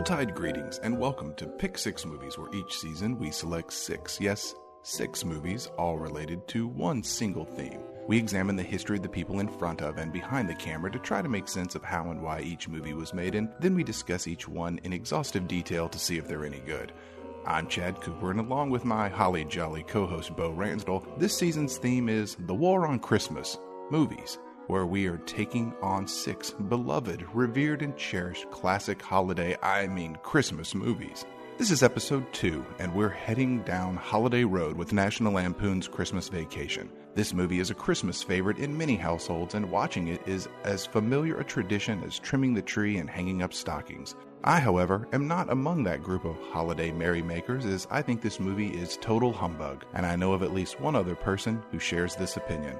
Yuletide greetings and welcome to Pick Six Movies, where each season we select six, yes, six movies, all related to one single theme. We examine the history of the people in front of and behind the camera to try to make sense of how and why each movie was made, and then we discuss each one in exhaustive detail to see if they're any good. I'm Chad Cooper, and along with my holly jolly co host Bo Ransdell, this season's theme is The War on Christmas movies where we are taking on six beloved, revered, and cherished classic holiday, I mean Christmas movies. This is episode two, and we're heading down Holiday Road with National Lampoon's Christmas Vacation. This movie is a Christmas favorite in many households, and watching it is as familiar a tradition as trimming the tree and hanging up stockings. I, however, am not among that group of holiday merrymakers, as I think this movie is total humbug, and I know of at least one other person who shares this opinion.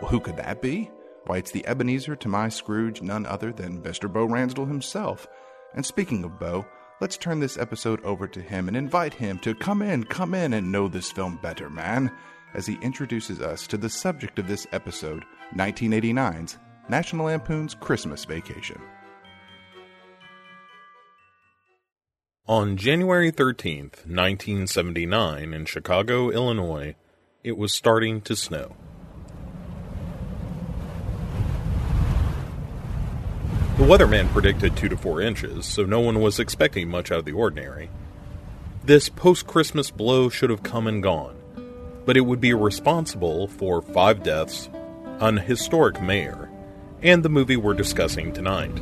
Well, who could that be? Why, it's the Ebenezer to my Scrooge, none other than Mr. Bo Ransdell himself. And speaking of Bo, let's turn this episode over to him and invite him to come in, come in and know this film better, man, as he introduces us to the subject of this episode 1989's National Lampoon's Christmas Vacation. On January 13th, 1979, in Chicago, Illinois, it was starting to snow. The weatherman predicted 2 to 4 inches, so no one was expecting much out of the ordinary. This post Christmas blow should have come and gone, but it would be responsible for five deaths, an historic mayor, and the movie we're discussing tonight.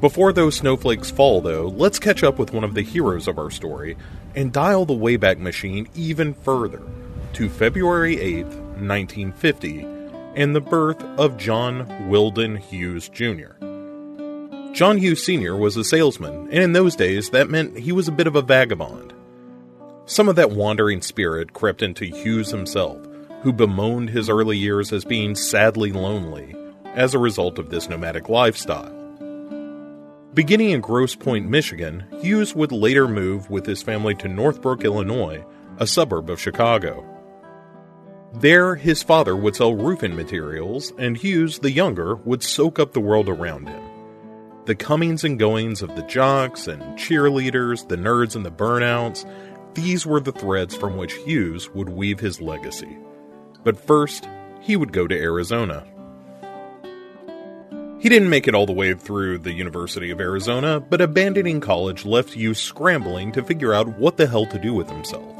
Before those snowflakes fall, though, let's catch up with one of the heroes of our story and dial the Wayback Machine even further to February 8, 1950, and the birth of John Weldon Hughes Jr. John Hughes Sr. was a salesman, and in those days that meant he was a bit of a vagabond. Some of that wandering spirit crept into Hughes himself, who bemoaned his early years as being sadly lonely as a result of this nomadic lifestyle. Beginning in Grosse Pointe, Michigan, Hughes would later move with his family to Northbrook, Illinois, a suburb of Chicago. There, his father would sell roofing materials, and Hughes, the younger, would soak up the world around him the comings and goings of the jocks and cheerleaders, the nerds and the burnouts, these were the threads from which Hughes would weave his legacy. But first, he would go to Arizona. He didn't make it all the way through the University of Arizona, but abandoning college left Hughes scrambling to figure out what the hell to do with himself.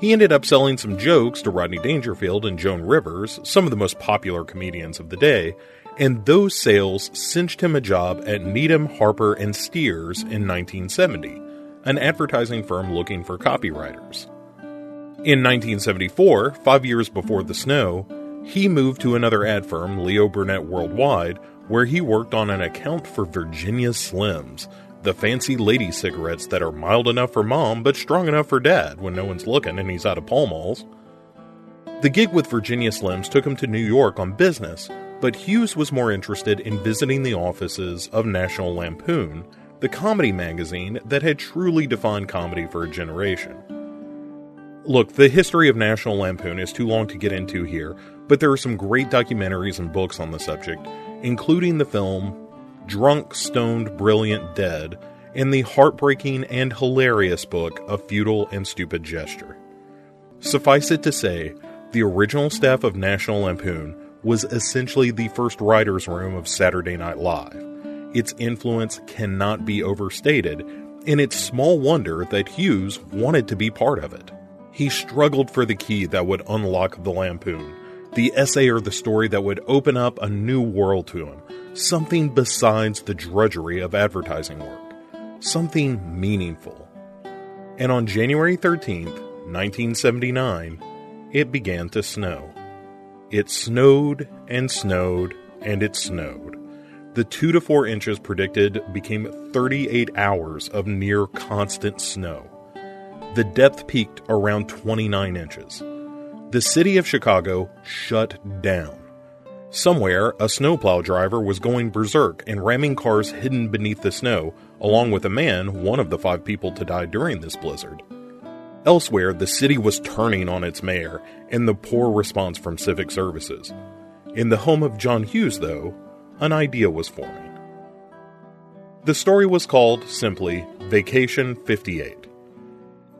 He ended up selling some jokes to Rodney Dangerfield and Joan Rivers, some of the most popular comedians of the day, and those sales cinched him a job at Needham, Harper, and Steers in 1970, an advertising firm looking for copywriters. In 1974, five years before the snow, he moved to another ad firm, Leo Burnett Worldwide, where he worked on an account for Virginia Slims, the fancy lady cigarettes that are mild enough for mom but strong enough for dad when no one's looking and he's out of Pall Malls. The gig with Virginia Slims took him to New York on business, but Hughes was more interested in visiting the offices of National Lampoon, the comedy magazine that had truly defined comedy for a generation. Look, the history of National Lampoon is too long to get into here, but there are some great documentaries and books on the subject, including the film Drunk, Stoned, Brilliant, Dead, and the heartbreaking and hilarious book A Futile and Stupid Gesture. Suffice it to say, the original staff of National Lampoon was essentially the first writer's room of Saturday Night Live. Its influence cannot be overstated, and it's small wonder that Hughes wanted to be part of it. He struggled for the key that would unlock the lampoon, the essay or the story that would open up a new world to him, something besides the drudgery of advertising work, something meaningful. And on January 13th, 1979, it began to snow. It snowed and snowed and it snowed. The 2 to 4 inches predicted became 38 hours of near constant snow. The depth peaked around 29 inches. The city of Chicago shut down. Somewhere, a snowplow driver was going berserk and ramming cars hidden beneath the snow, along with a man, one of the five people to die during this blizzard. Elsewhere, the city was turning on its mayor and the poor response from civic services. In the home of John Hughes, though, an idea was forming. The story was called simply Vacation 58.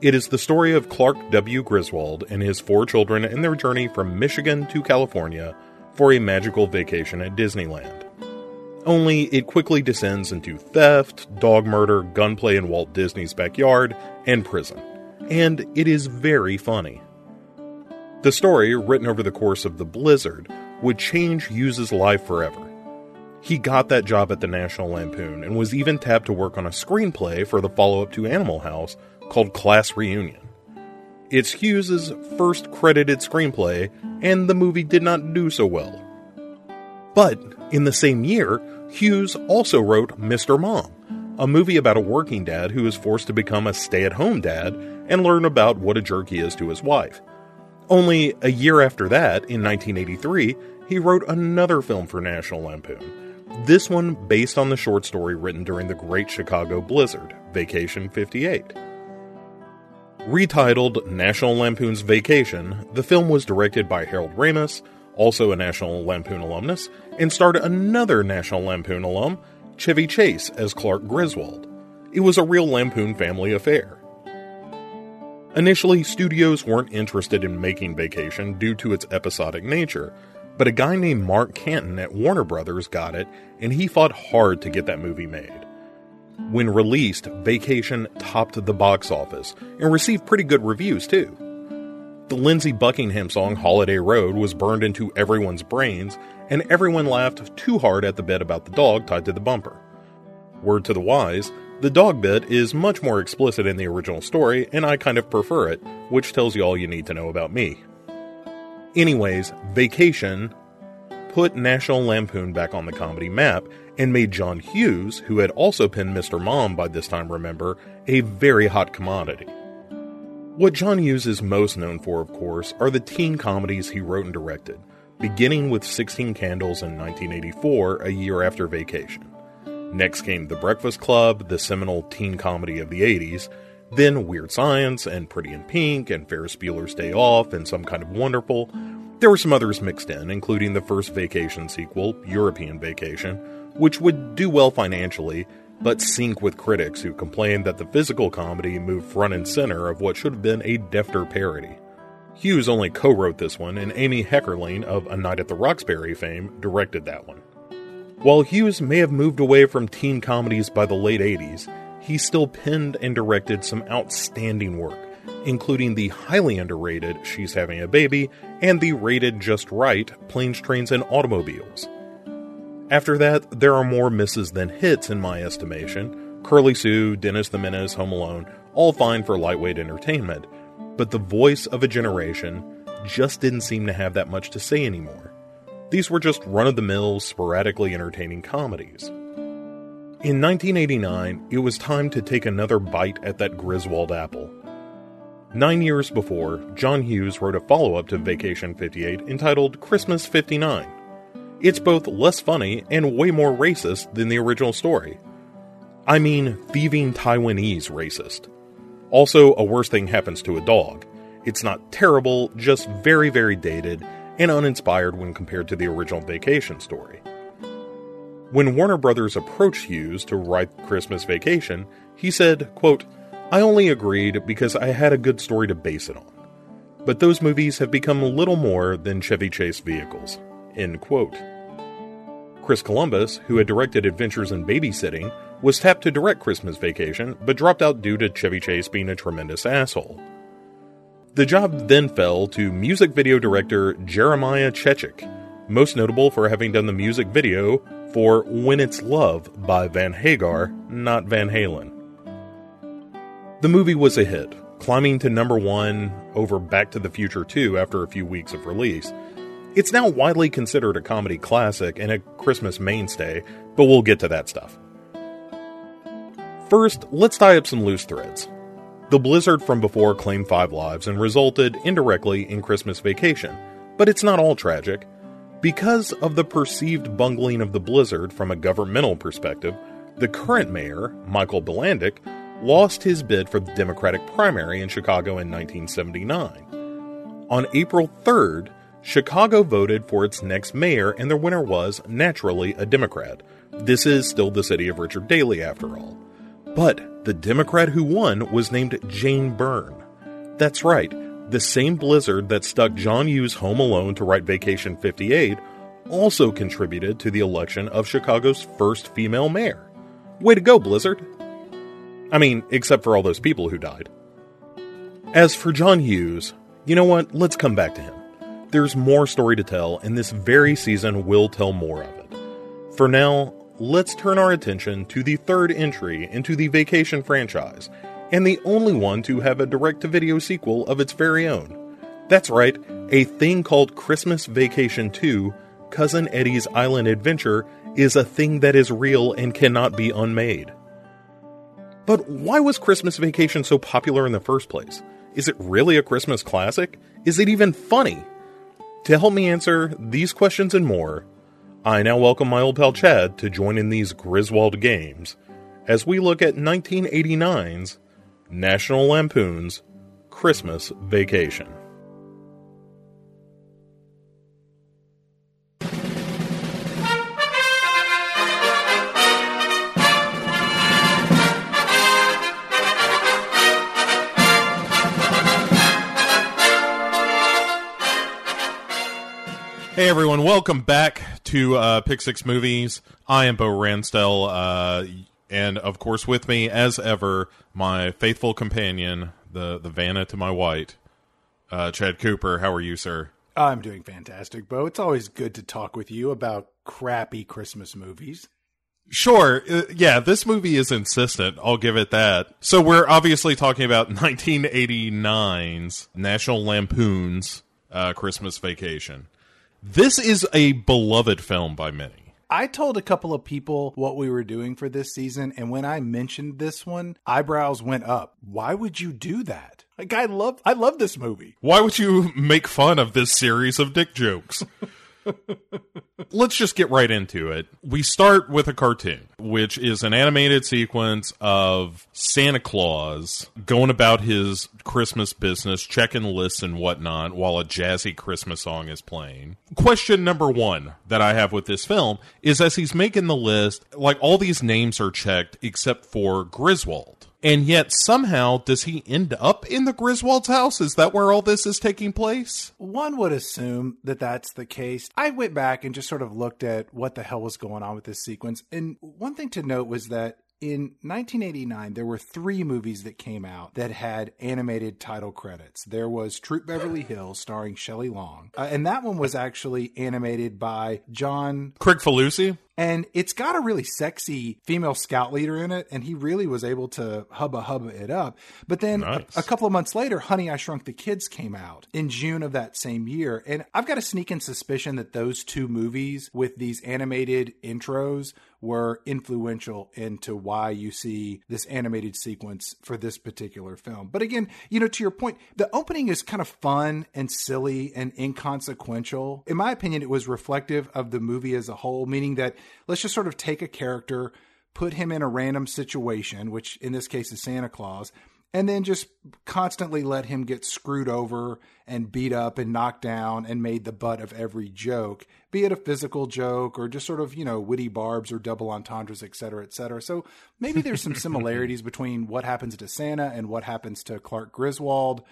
It is the story of Clark W. Griswold and his four children and their journey from Michigan to California for a magical vacation at Disneyland. Only it quickly descends into theft, dog murder, gunplay in Walt Disney's backyard, and prison. And it is very funny. The story, written over the course of the Blizzard, would change Hughes's life forever. He got that job at the National Lampoon and was even tapped to work on a screenplay for the follow up to Animal House called Class Reunion. It's Hughes's first credited screenplay, and the movie did not do so well. But in the same year, Hughes also wrote Mr. Mom, a movie about a working dad who is forced to become a stay at home dad and learn about what a jerk he is to his wife. Only a year after that, in 1983, he wrote another film for National Lampoon, this one based on the short story written during the Great Chicago Blizzard, Vacation 58. Retitled National Lampoon's Vacation, the film was directed by Harold Ramis, also a National Lampoon alumnus, and starred another National Lampoon alum, Chevy Chase, as Clark Griswold. It was a real Lampoon family affair. Initially, studios weren't interested in making Vacation due to its episodic nature, but a guy named Mark Canton at Warner Brothers got it, and he fought hard to get that movie made. When released, Vacation topped the box office and received pretty good reviews too. The Lindsey Buckingham song Holiday Road was burned into everyone's brains, and everyone laughed too hard at the bit about the dog tied to the bumper. Word to the wise, the dog bit is much more explicit in the original story, and I kind of prefer it, which tells you all you need to know about me. Anyways, Vacation put National Lampoon back on the comedy map and made John Hughes, who had also penned Mr. Mom by this time, remember, a very hot commodity. What John Hughes is most known for, of course, are the teen comedies he wrote and directed, beginning with 16 Candles in 1984, a year after Vacation. Next came The Breakfast Club, the seminal teen comedy of the 80s, then Weird Science and Pretty in Pink and Ferris Bueller's Day Off and Some Kind of Wonderful. There were some others mixed in, including the first Vacation sequel, European Vacation, which would do well financially, but sink with critics who complained that the physical comedy moved front and center of what should have been a defter parody. Hughes only co wrote this one, and Amy Heckerling of A Night at the Roxbury fame directed that one. While Hughes may have moved away from teen comedies by the late 80s, he still penned and directed some outstanding work, including the highly underrated She's Having a Baby and the rated just right Planes, Trains, and Automobiles. After that, there are more misses than hits in my estimation. Curly Sue, Dennis the Menace, Home Alone, all fine for lightweight entertainment, but the voice of a generation just didn't seem to have that much to say anymore. These were just run of the mill, sporadically entertaining comedies. In 1989, it was time to take another bite at that Griswold apple. Nine years before, John Hughes wrote a follow up to Vacation 58 entitled Christmas 59. It's both less funny and way more racist than the original story. I mean, thieving Taiwanese racist. Also, a worse thing happens to a dog. It's not terrible, just very, very dated and uninspired when compared to the original Vacation story. When Warner Brothers approached Hughes to write Christmas Vacation, he said, quote, I only agreed because I had a good story to base it on. But those movies have become little more than Chevy Chase vehicles. End quote. Chris Columbus, who had directed Adventures in Babysitting, was tapped to direct Christmas Vacation, but dropped out due to Chevy Chase being a tremendous asshole. The job then fell to music video director Jeremiah Chechik, most notable for having done the music video for When It's Love by Van Hagar, not Van Halen. The movie was a hit, climbing to number one over Back to the Future 2 after a few weeks of release. It's now widely considered a comedy classic and a Christmas mainstay, but we'll get to that stuff. First, let's tie up some loose threads. The blizzard from before claimed five lives and resulted indirectly in Christmas Vacation, but it's not all tragic. Because of the perceived bungling of the blizzard from a governmental perspective, the current mayor, Michael Bilandic, lost his bid for the Democratic primary in Chicago in 1979. On April 3rd, Chicago voted for its next mayor, and the winner was, naturally, a Democrat. This is still the city of Richard Daley, after all. But the Democrat who won was named Jane Byrne. That's right, the same blizzard that stuck John Hughes home alone to write Vacation 58 also contributed to the election of Chicago's first female mayor. Way to go, Blizzard! I mean, except for all those people who died. As for John Hughes, you know what? Let's come back to him. There's more story to tell, and this very season will tell more of it. For now, let's turn our attention to the third entry into the Vacation franchise, and the only one to have a direct to video sequel of its very own. That's right, a thing called Christmas Vacation 2 Cousin Eddie's Island Adventure is a thing that is real and cannot be unmade. But why was Christmas Vacation so popular in the first place? Is it really a Christmas classic? Is it even funny? To help me answer these questions and more, I now welcome my old pal Chad to join in these Griswold games as we look at 1989's National Lampoon's Christmas Vacation. Hey everyone, welcome back to uh, Pick Six Movies. I am Bo Ransdell, uh, and of course, with me, as ever, my faithful companion, the the Vanna to my white, uh, Chad Cooper. How are you, sir? I'm doing fantastic, Bo. It's always good to talk with you about crappy Christmas movies. Sure. Uh, yeah, this movie is insistent. I'll give it that. So we're obviously talking about 1989's National Lampoon's uh, Christmas Vacation. This is a beloved film by many. I told a couple of people what we were doing for this season, and when I mentioned this one, eyebrows went up. Why would you do that? Like I love I love this movie. Why would you make fun of this series of dick jokes? Let's just get right into it. We start with a cartoon, which is an animated sequence of Santa Claus going about his Christmas business, checking lists and whatnot, while a jazzy Christmas song is playing. Question number one that I have with this film is as he's making the list, like all these names are checked except for Griswold. And yet somehow does he end up in the Griswold's house? Is that where all this is taking place? One would assume that that's the case. I went back and just sort of looked at what the hell was going on with this sequence. And one thing to note was that in 1989, there were three movies that came out that had animated title credits. There was Troop Beverly Hills, starring Shelley Long, uh, and that one was actually animated by John Craig Kricfalusi. And it's got a really sexy female scout leader in it, and he really was able to hubba hubba it up. But then Nice. a, a couple of months later, Honey, I Shrunk the Kids came out in June of that same year. And I've got a sneaking suspicion that those two movies with these animated intros were influential into why you see this animated sequence for this particular film. But again, you know, to your point, the opening is kind of fun and silly and inconsequential. In my opinion, it was reflective of the movie as a whole, meaning that let's just sort of take a character, put him in a random situation, which in this case is Santa Claus, and then just constantly let him get screwed over and beat up and knocked down and made the butt of every joke, be it a physical joke or just sort of, you know, witty barbs or double entendres, et cetera, et cetera. So maybe there's some similarities between what happens to Santa and what happens to Clark Griswold.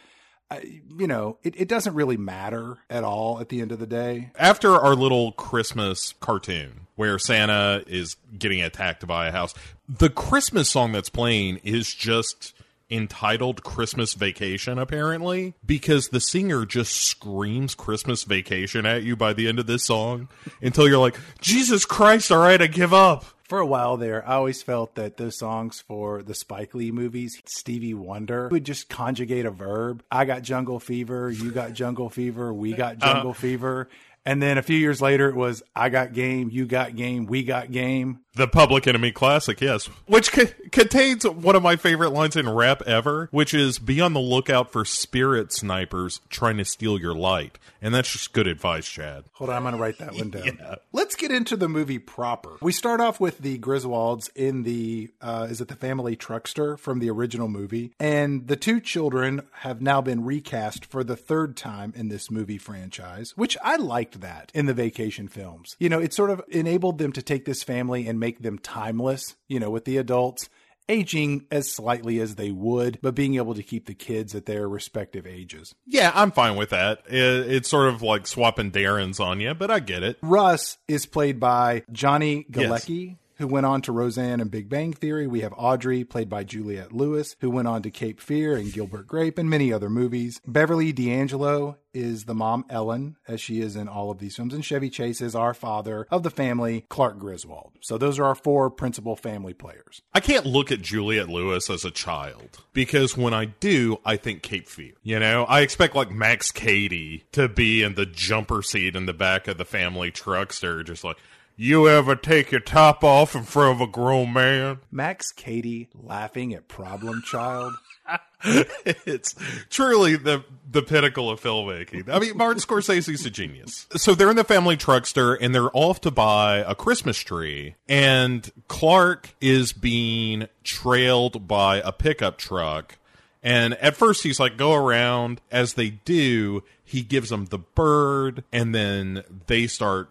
I, you know, it, it doesn't really matter at all at the end of the day. After our little Christmas cartoon where Santa is getting attacked by a house, the Christmas song that's playing is just entitled Christmas Vacation, apparently, because the singer just screams Christmas Vacation at you by the end of this song until you're like, Jesus Christ, all right, I give up. For a while there, I always felt that those songs for the Spike Lee movies, Stevie Wonder, would just conjugate a verb. I got jungle fever, you got jungle fever, we got uh, jungle fever. And then a few years later, it was I got game, you got game, we got game. The Public Enemy classic, yes. Which c- contains one of my favorite lines in rap ever, which is be on the lookout for spirit snipers trying to steal your light. And that's just good advice, Chad. Hold on, I'm going to write that one down. yeah. Let's get into the movie proper. We start off with the Griswolds in the, uh, is it the family truckster from the original movie? And the two children have now been recast for the third time in this movie franchise, which I liked that in the vacation films. You know, it sort of enabled them to take this family and make them timeless, you know, with the adults aging as slightly as they would, but being able to keep the kids at their respective ages. Yeah, I'm fine with that. It, it's sort of like swapping Darrens on you, but I get it. Russ is played by Johnny Galecki. Yes who went on to Roseanne and Big Bang Theory. We have Audrey, played by Juliette Lewis, who went on to Cape Fear and Gilbert Grape and many other movies. Beverly D'Angelo is the mom Ellen, as she is in all of these films, and Chevy Chase is our father of the family, Clark Griswold. So those are our four principal family players. I can't look at Juliette Lewis as a child because when I do, I think Cape Fear. You know, I expect like Max Cady to be in the jumper seat in the back of the family truckster, just like, you ever take your top off in front of a grown man? Max Cady laughing at Problem Child. it's truly the the pinnacle of filmmaking. I mean, Martin Scorsese's a genius. So they're in the family truckster and they're off to buy a Christmas tree, and Clark is being trailed by a pickup truck. And at first he's like, go around. As they do, he gives them the bird, and then they start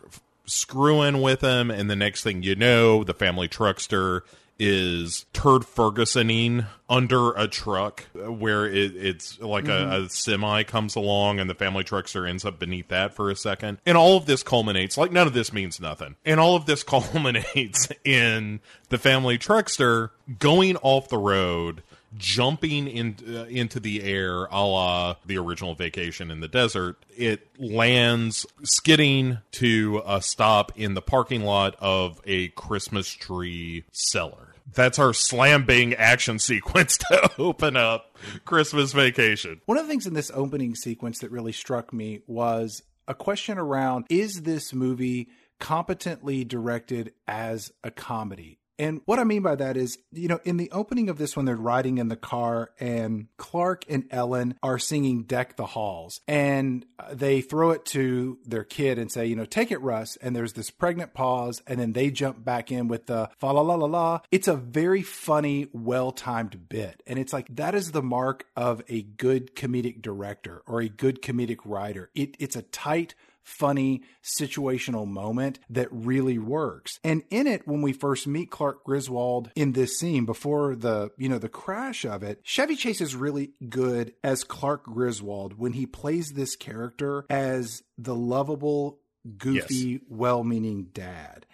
screwing with him, and the next thing you know, the family truckster is Turd Fergusoning under a truck where it, it's like mm-hmm. a, a, semi comes along and the family truckster ends up beneath that for a second. And all of this culminates, like none of this means nothing. And all of this culminates in the family truckster going off the road jumping in, uh, into the air a la the original vacation in the desert. It lands skidding to a stop in the parking lot of a Christmas tree seller. That's our slam bang action sequence to open up Christmas vacation. One of the things in this opening sequence that really struck me was a question around is this movie competently directed as a comedy? And what I mean by that is, you know, in the opening of this, when they're riding in the car and Clark and Ellen are singing Deck the Halls, and uh, they throw it to their kid and say, you know, take it, Russ. And there's this pregnant pause, and then they jump back in with the fa la la la la. It's a very funny, well timed bit. And it's like, that is the mark of a good comedic director or a good comedic writer. It, it's a tight, funny situational moment that really works. And in it, when we first meet Clark Griswold in this scene before the, you know, the crash of it, Chevy Chase is really good as Clark Griswold when he plays this character as the lovable, goofy, yes. well meaning dad.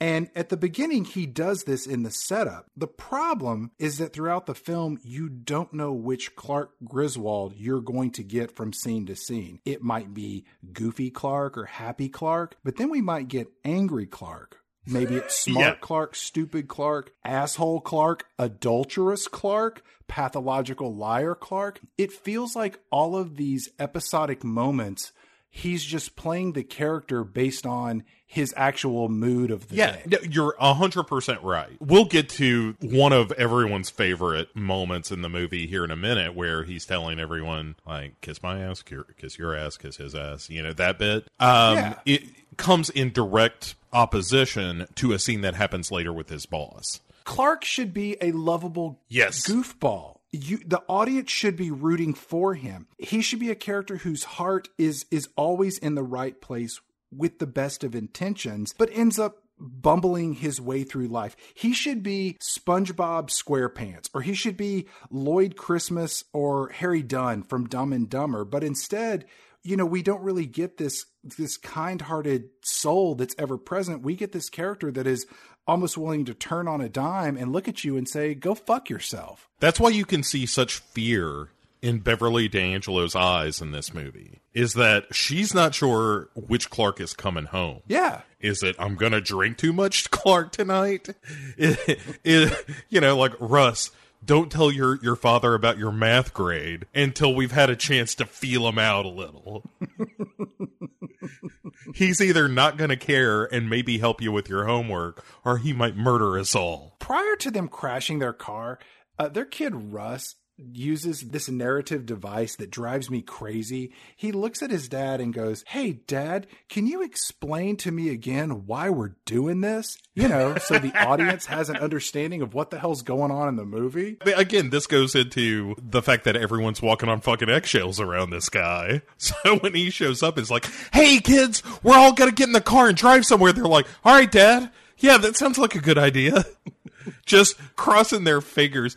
And at the beginning, he does this in the setup. The problem is that throughout the film, you don't know which Clark Griswold you're going to get from scene to scene. It might be Goofy Clark or Happy Clark, but then we might get Angry Clark. Maybe it's Smart yeah. Clark, Stupid Clark, Asshole Clark, Adulterous Clark, Pathological Liar Clark. It feels like all of these episodic moments he's just playing the character based on his actual mood of the yeah, day. you're 100% right. We'll get to one of everyone's favorite moments in the movie here in a minute where he's telling everyone, like, kiss my ass, kiss your ass, kiss his ass, you know, that bit. Um, yeah. It comes in direct opposition to a scene that happens later with his boss. Clark should be a lovable yes. goofball you the audience should be rooting for him. He should be a character whose heart is is always in the right place with the best of intentions, but ends up bumbling his way through life. He should be SpongeBob SquarePants, or he should be Lloyd Christmas or Harry Dunn from Dumb and Dumber, but instead, you know, we don't really get this this kind-hearted soul that's ever present. We get this character that is almost willing to turn on a dime and look at you and say, "Go fuck yourself." That's why you can see such fear in Beverly D'Angelo's eyes in this movie. Is that she's not sure which Clark is coming home. Yeah. Is it I'm gonna drink too much Clark tonight? it, it, you know, like Russ don't tell your your father about your math grade until we've had a chance to feel him out a little. He's either not going to care and maybe help you with your homework, or he might murder us all. Prior to them crashing their car, uh, their kid Russ uses this narrative device that drives me crazy. He looks at his dad and goes, Hey, dad, can you explain to me again why we're doing this? You know, so the audience has an understanding of what the hell's going on in the movie. Again, this goes into the fact that everyone's walking on fucking eggshells around this guy. So when he shows up, it's like, Hey, kids, we're all going to get in the car and drive somewhere. They're like, All right, dad. Yeah, that sounds like a good idea. Just crossing their fingers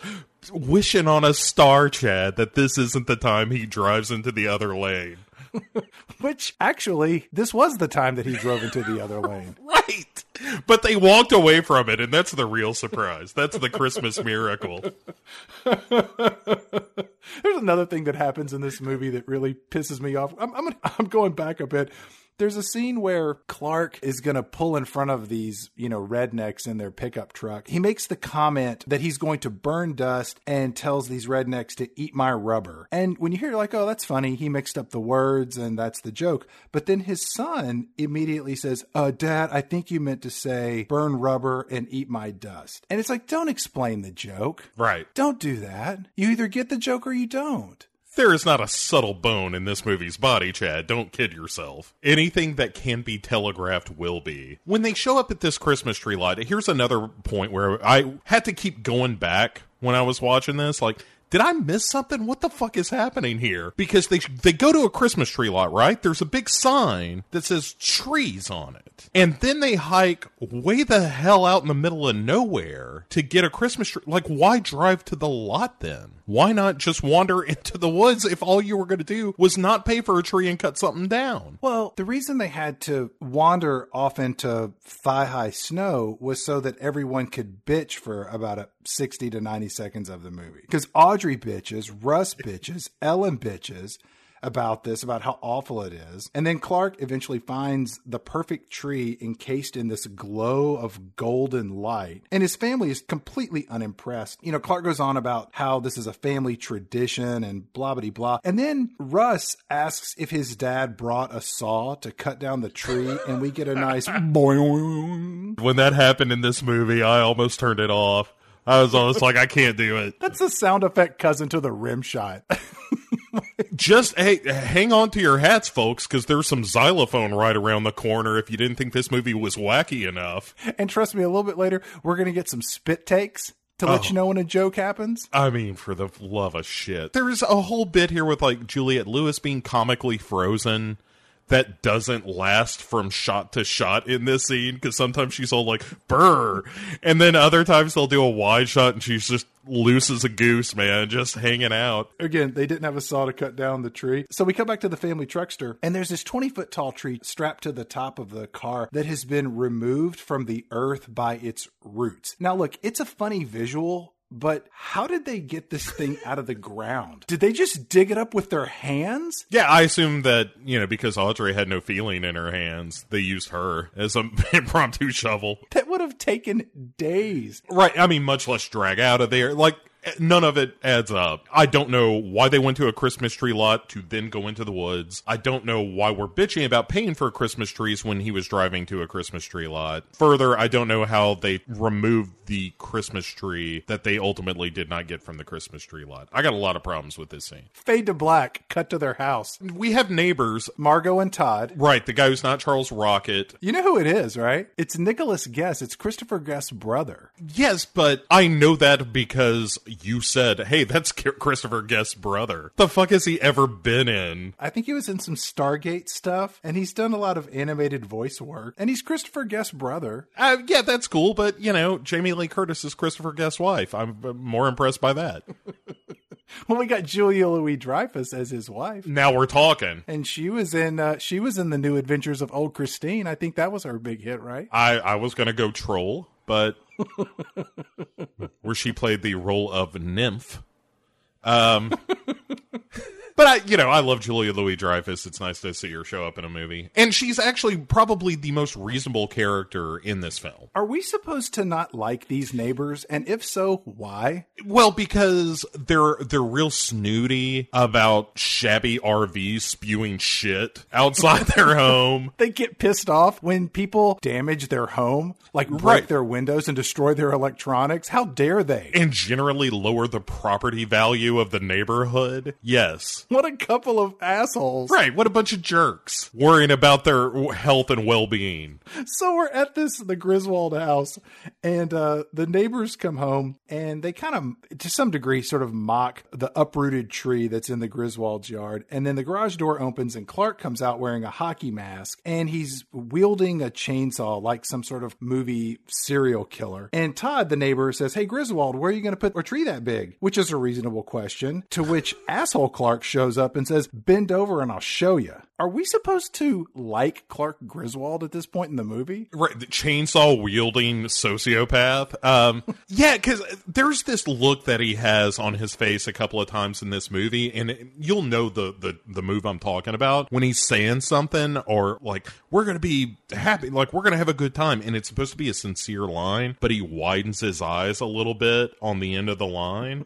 wishing on a star, Chad, that this isn't the time he drives into the other lane. Which actually, this was the time that he drove into the other lane. right. But they walked away from it, and that's the real surprise. That's the Christmas miracle. There's another thing that happens in this movie that really pisses me off. I'm, I'm, I'm going back a bit. There's a scene where Clark is going to pull in front of these, you know, rednecks in their pickup truck. He makes the comment that he's going to burn dust and tells these rednecks to eat my rubber. And when you hear like, oh, that's funny, he mixed up the words and that's the joke. But then his son immediately says, uh, Dad, I think you meant to say burn rubber and eat my dust. And it's like, don't explain the joke. Right. Don't do that. You either get the joke or you don't. There is not a subtle bone in this movie's body, Chad. Don't kid yourself. Anything that can be telegraphed will be. When they show up at this Christmas tree lot, here's another point where I had to keep going back when I was watching this. Like, did I miss something? What the fuck is happening here? Because they they go to a Christmas tree lot, right? There's a big sign that says trees on it. And then they hike way the hell out in the middle of nowhere to get a Christmas tree. Like why drive to the lot then? Why not just wander into the woods if all you were going to do was not pay for a tree and cut something down? Well, the reason they had to wander off into thigh high snow was so that everyone could bitch for about a 60 to 90 seconds of the movie. Because Audrey bitches, Russ bitches, Ellen bitches about this, about how awful it is. And then Clark eventually finds the perfect tree encased in this glow of golden light. And his family is completely unimpressed. You know, Clark goes on about how this is a family tradition and blah, blah, blah. And then Russ asks if his dad brought a saw to cut down the tree, and we get a nice boing. When that happened in this movie, I almost turned it off. I was almost like, I can't do it. That's the sound effect cousin to the rim shot. Just hey, hang on to your hats, folks, because there's some xylophone right around the corner. If you didn't think this movie was wacky enough, and trust me, a little bit later we're gonna get some spit takes to let oh. you know when a joke happens. I mean, for the love of shit, there's a whole bit here with like Juliette Lewis being comically frozen that doesn't last from shot to shot in this scene because sometimes she's all like burr and then other times they'll do a wide shot and she's just loose as a goose man just hanging out. Again they didn't have a saw to cut down the tree. So we come back to the family truckster and there's this 20 foot tall tree strapped to the top of the car that has been removed from the earth by its roots. Now look it's a funny visual but how did they get this thing out of the ground? Did they just dig it up with their hands? Yeah, I assume that, you know, because Audrey had no feeling in her hands, they used her as an impromptu shovel. That would have taken days. Right. I mean, much less drag out of there. Like, none of it adds up. I don't know why they went to a Christmas tree lot to then go into the woods. I don't know why we're bitching about paying for Christmas trees when he was driving to a Christmas tree lot. Further, I don't know how they removed the Christmas tree that they ultimately did not get from the Christmas tree lot. I got a lot of problems with this scene. Fade to black, cut to their house. We have neighbors. Margot and Todd. Right, the guy who's not Charles Rocket. You know who it is, right? It's Nicholas Guest. It's Christopher Guest's brother. Yes, but I know that because you said, "Hey, that's Christopher Guest's brother." The fuck has he ever been in? I think he was in some Stargate stuff, and he's done a lot of animated voice work. And he's Christopher Guest's brother. Uh, yeah, that's cool, but you know, Jamie Lee Curtis is Christopher Guest's wife. I'm more impressed by that. well, we got Julia Louis Dreyfus as his wife. Now we're talking. And she was in uh, she was in the New Adventures of Old Christine. I think that was her big hit, right? I I was gonna go troll, but where she played the role of nymph. Um, But I, you know, I love Julia Louis Dreyfus. It's nice to see her show up in a movie, and she's actually probably the most reasonable character in this film. Are we supposed to not like these neighbors? And if so, why? Well, because they're they're real snooty about shabby RVs spewing shit outside their home. They get pissed off when people damage their home, like break Right. their windows and destroy their electronics. How dare they? And generally lower the property value of the neighborhood. Yes. What a couple of assholes. Right. What a bunch of jerks worrying about their health and well being. So we're at this the Griswold house, and uh, the neighbors come home, and they kind of, to some degree, sort of mock the uprooted tree that's in the Griswold's yard. And then the garage door opens, and Clark comes out wearing a hockey mask, and he's wielding a chainsaw like some sort of movie serial killer. And Todd, the neighbor, says, "Hey Griswold, where are you going to put a tree that big?" Which is a reasonable question. To which asshole Clark shows up and says, "Bend over, and I'll show you." Are we supposed to like Clark Griswold at this point in the movie? Right, the chainsaw wielding sociopath. Um, yeah, because there's this look that he has on his face a couple of times in this movie, and it- you'll know the the the move I'm talking about when he's saying something or like we're gonna be happy, like we're gonna have a good time, and it's supposed to be a sincere line, but he widens his eyes a little bit on the end of the line,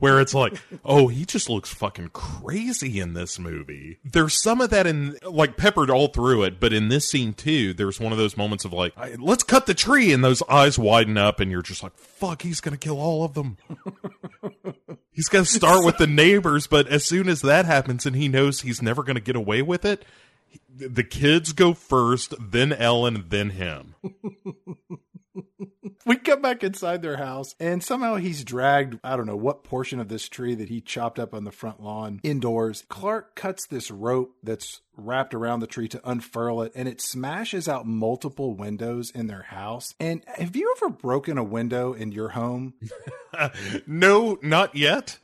where it's like, oh, he just looks fucking crazy in this movie. There's some of that in like peppered all through it, but in this scene too, there's one of those moments of like, let's cut the tree, and those eyes widen up, and you're just like, fuck, he's gonna kill all of them. he's gonna start with the neighbors, but as soon as that happens, and he knows he's never gonna get away with it. The kids go first, then Ellen, then him. We come back inside their house, and somehow he's dragged, I don't know what portion of this tree that he chopped up on the front lawn indoors. Clark cuts this rope that's wrapped around the tree to unfurl it, and it smashes out multiple windows in their house. And have you ever broken a window in your home? No, not yet.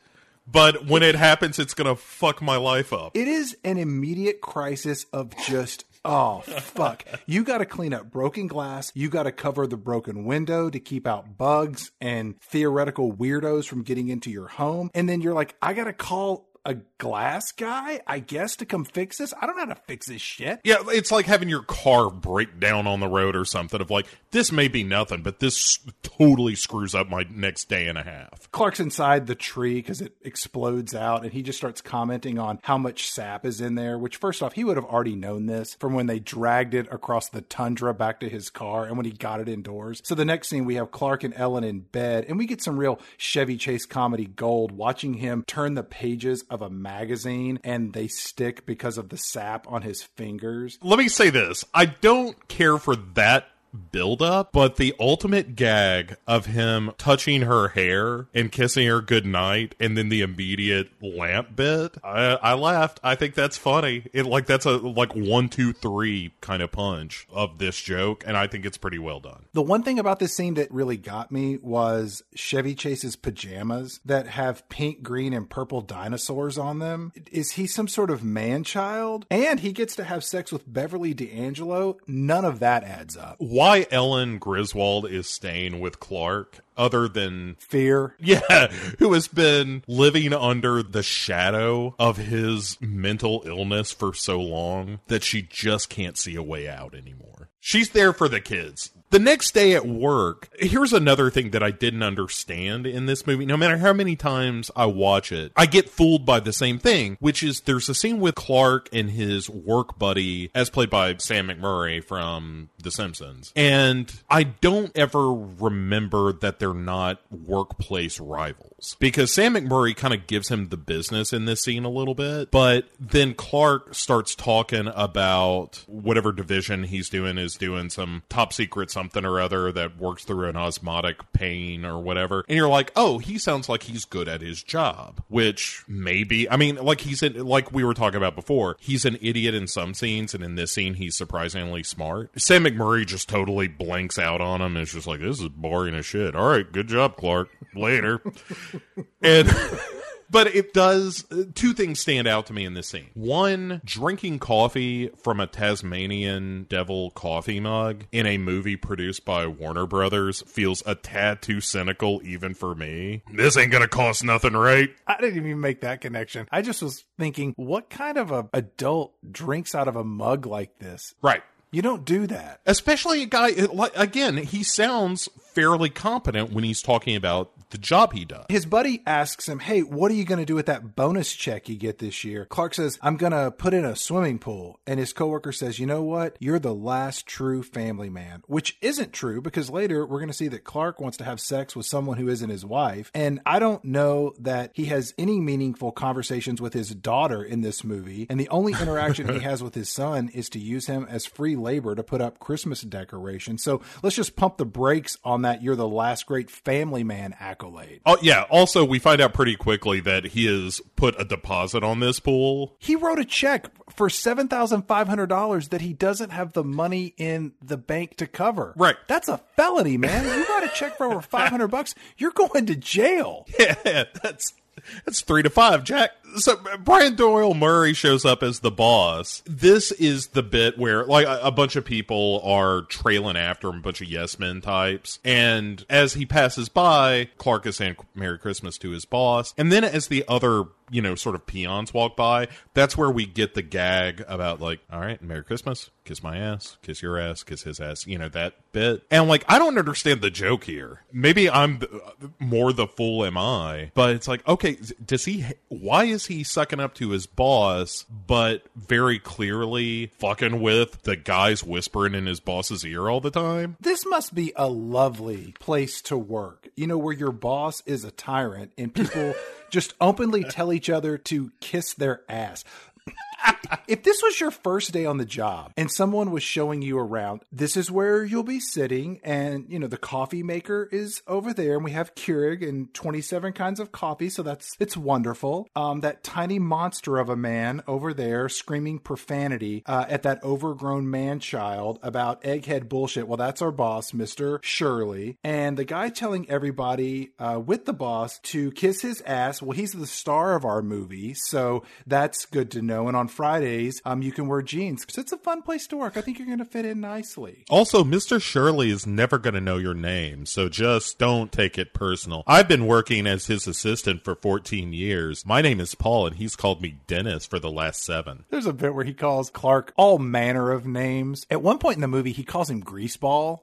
But when it happens, it's gonna fuck my life up. It is an immediate crisis of just. Oh, fuck. You got to clean up broken glass. You got to cover the broken window to keep out bugs and theoretical weirdos from getting into your home. And then you're like, I got to call a glass guy, I guess, to come fix this. I don't know how to fix this shit. Yeah, it's like having your car break down on the road or something. Of like, this may be nothing, but this totally screws up my next day and a half. Clark's inside the tree because it explodes out, and he just starts commenting on how much sap is in there. Which, first off, he would have already known this from when they dragged it across the tundra back to his car and when he got it indoors. So, the next scene, we have Clark and Ellen in bed, and we get some real Chevy Chase comedy gold watching him turn the pages of a magazine and they stick because of the sap on his fingers. Let me say this I don't care for that build up, but the ultimate gag of him touching her hair and kissing her goodnight and then the immediate lamp bit, I, I laughed. I think that's funny. It like that's a like one, two, three kind of punch of this joke, and I think it's pretty well done. The one thing about this scene that really got me was Chevy Chase's pajamas that have pink, green, and purple dinosaurs on them. Is he some sort of man child? And he gets to have sex with Beverly D'Angelo? None of that adds up. Why Ellen Griswold is staying with Clark, other than Fear. Yeah, who has been living under the shadow of his mental illness for so long that she just can't see a way out anymore. She's there for the kids. The next day at work, here's another thing that I didn't understand in this movie. No matter how many times I watch it, I get fooled by the same thing, which is there's a scene with Clark and his work buddy, as played by Sam McMurray from The Simpsons. And I don't ever remember that they're not workplace rivals because Sam McMurray kind of gives him the business in this scene a little bit. But then Clark starts talking about whatever division he's doing is doing some top secret something or other that works through an osmotic pain or whatever. And you're like, oh, he sounds like he's good at his job, which maybe, I mean, like he's in, like we were talking about before, he's an idiot in some scenes, and in this scene, he's surprisingly smart. Sam McMurray just totally blanks out on him. It's just like, this is boring as shit. All right, good job, Clark. Later. and. But it does. uh, Two things stand out to me in this scene. One, drinking coffee from a Tasmanian devil coffee mug in a movie produced by Warner Brothers feels a tad too cynical, even for me. This ain't gonna cost nothing, right? I didn't even make that connection. I just was thinking, what kind of a adult drinks out of a mug like this? Right. You don't do that. Especially a guy, again, he sounds fairly competent when he's talking about the job he does. His buddy asks him, Hey, what are you going to do with that bonus check you get this year? Clark says, I'm going to put in a swimming pool. And his coworker says, You know what? You're the last true family man, which isn't true because later we're going to see that Clark wants to have sex with someone who isn't his wife. And I don't know that he has any meaningful conversations with his daughter in this movie. And the only interaction he has with his son is to use him as free labor to put up Christmas decorations. So let's just pump the brakes on that. You're the last great family man accolade. Oh, yeah. Also, we find out pretty quickly that he has put a deposit on this pool. He wrote a check for seven thousand five hundred dollars that he doesn't have the money in the bank to cover. Right. That's a felony, man. You write a check for over five hundred bucks, you're going to jail. Yeah, that's that's three to five, Jack. So Brian Doyle Murray shows up as the boss. This is the bit where like a, a bunch of people are trailing after him, a bunch of yes men types, and as he passes by, Clark is saying "Merry Christmas" to his boss, and then as the other you know sort of peons walk by, that's where we get the gag about like, all right, Merry Christmas, kiss my ass, kiss your ass, kiss his ass, you know that bit, and like I don't understand the joke here. Maybe I'm the, uh, more the fool am I, but it's like okay, does he? Why is he sucking up to his boss, but very clearly fucking with the guys whispering in his boss's ear all the time? This must be a lovely place to work. You know, where your boss is a tyrant and people just openly tell each other to kiss their ass. If this was your first day on the job and someone was showing you around, this is where you'll be sitting, and you know the coffee maker is over there, and we have Keurig and twenty seven kinds of coffee, so that's it's wonderful. Um, that tiny monster of a man over there screaming profanity uh, at that overgrown man child about egghead bullshit. Well, that's our boss, Mister Shirley, and the guy telling everybody uh, with the boss to kiss his ass. Well, he's the star of our movie, so that's good to know. And on Fridays, um, you can wear jeans. It's a fun place to work. I think you're going to fit in nicely. Also, Mr. Shirley is never going to know your name, so just don't take it personal. I've been working as his assistant for 14 years. My name is Paul, and he's called me Dennis for the last seven. There's a bit where he calls Clark all manner of names. At one point in the movie, he calls him Greaseball.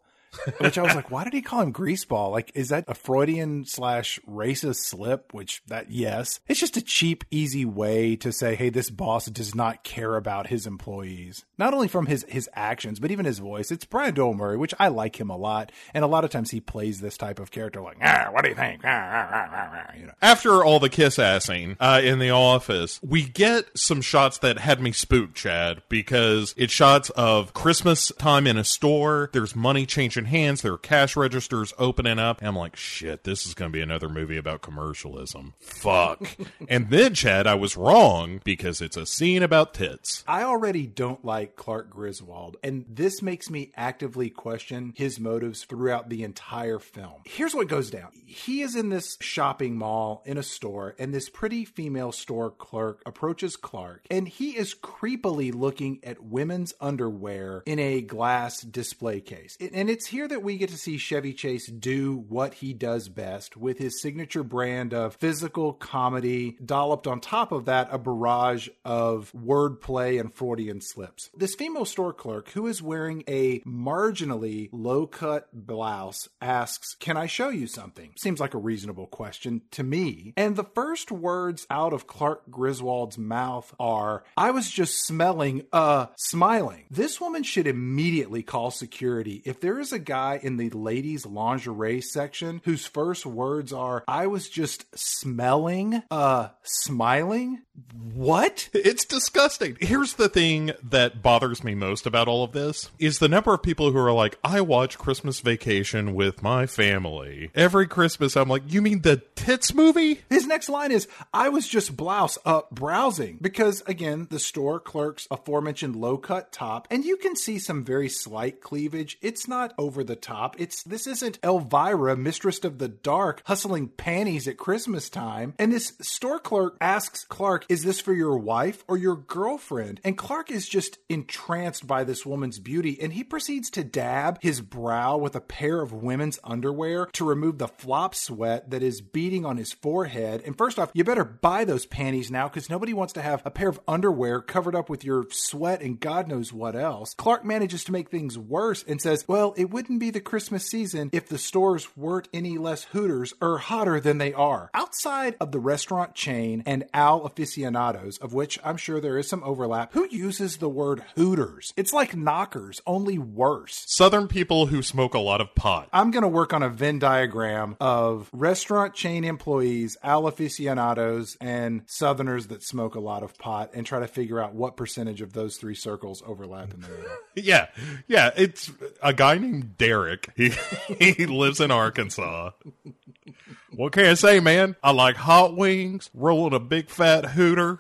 Which I was like, why did he call him greaseball? Like, is that a Freudian slash racist slip? Which that yes, it's just a cheap, easy way to say, hey, this boss does not care about his employees. Not only from his his actions, but even his voice. It's Brian Doyle Murray, which I like him a lot, and a lot of times he plays this type of character, like, ah, what do you think? Ah, ah, ah, ah, ah," you know. After all the kiss assing uh, in the office, we get some shots that had me spooked, Chad, because it's shots of Christmas time in a store. There's money changing hands. There are cash registers opening up. And I'm like, shit, this is going to be another movie about commercialism. Fuck. and then, Chad, I was wrong because it's a scene about tits. I already don't like Clark Griswold, and this makes me actively question his motives throughout the entire film. Here's what goes down he is in this shopping mall in a store, and this pretty female store clerk approaches Clark, and he is creepily looking at women's underwear in a glass display case. And it's here that we get to see Chevy Chase do what he does best with his signature brand of physical comedy, dolloped on top of that, a barrage of wordplay and Freudian slips. This female store clerk, who is wearing a marginally low cut blouse, asks, Can I show you something? Seems like a reasonable question to me. And the first words out of Clark Griswold's mouth are, I was just smelling, uh, smiling. This woman should immediately call security. If there is a guy in the ladies' lingerie section whose first words are, I was just smelling, uh, smiling, What? It's disgusting. Here's the thing that bothers me most about all of this is the number of people who are like, I watch Christmas Vacation with my family. Every Christmas, I'm like, you mean the tits movie? His next line is, I was just blouse up browsing. Because again, the store clerk's aforementioned low cut top, and you can see some very slight cleavage. It's not over the top. It's this isn't Elvira, mistress of the dark, hustling panties at Christmas time. And this store clerk asks Clark, Is this for your wife or your girlfriend? And Clark is just entranced by this woman's beauty, and he proceeds to dab his brow with a pair of women's underwear to remove the flop sweat that is beating on his forehead. And first off, you better buy those panties now because nobody wants to have a pair of underwear covered up with your sweat and God knows what else. Clark manages to make things worse and says, Well, it wouldn't be the Christmas season if the stores weren't any less hooters or hotter than they are. Outside of the restaurant chain and Al aficionados, of which I'm sure there is some overlap, who uses the word hooters? It's like knockers, only worse. Southern people who smoke a lot of pot. I'm going to work on a Venn diagram of restaurant chain employees, Al aficionados, and Southerners that smoke a lot of pot and try to figure out what percentage of those three circles overlap in the middle. Yeah, yeah. It's a guy named Derek. He he lives in Arkansas. What can I say, man? I like hot wings, rolling a big fat hooter.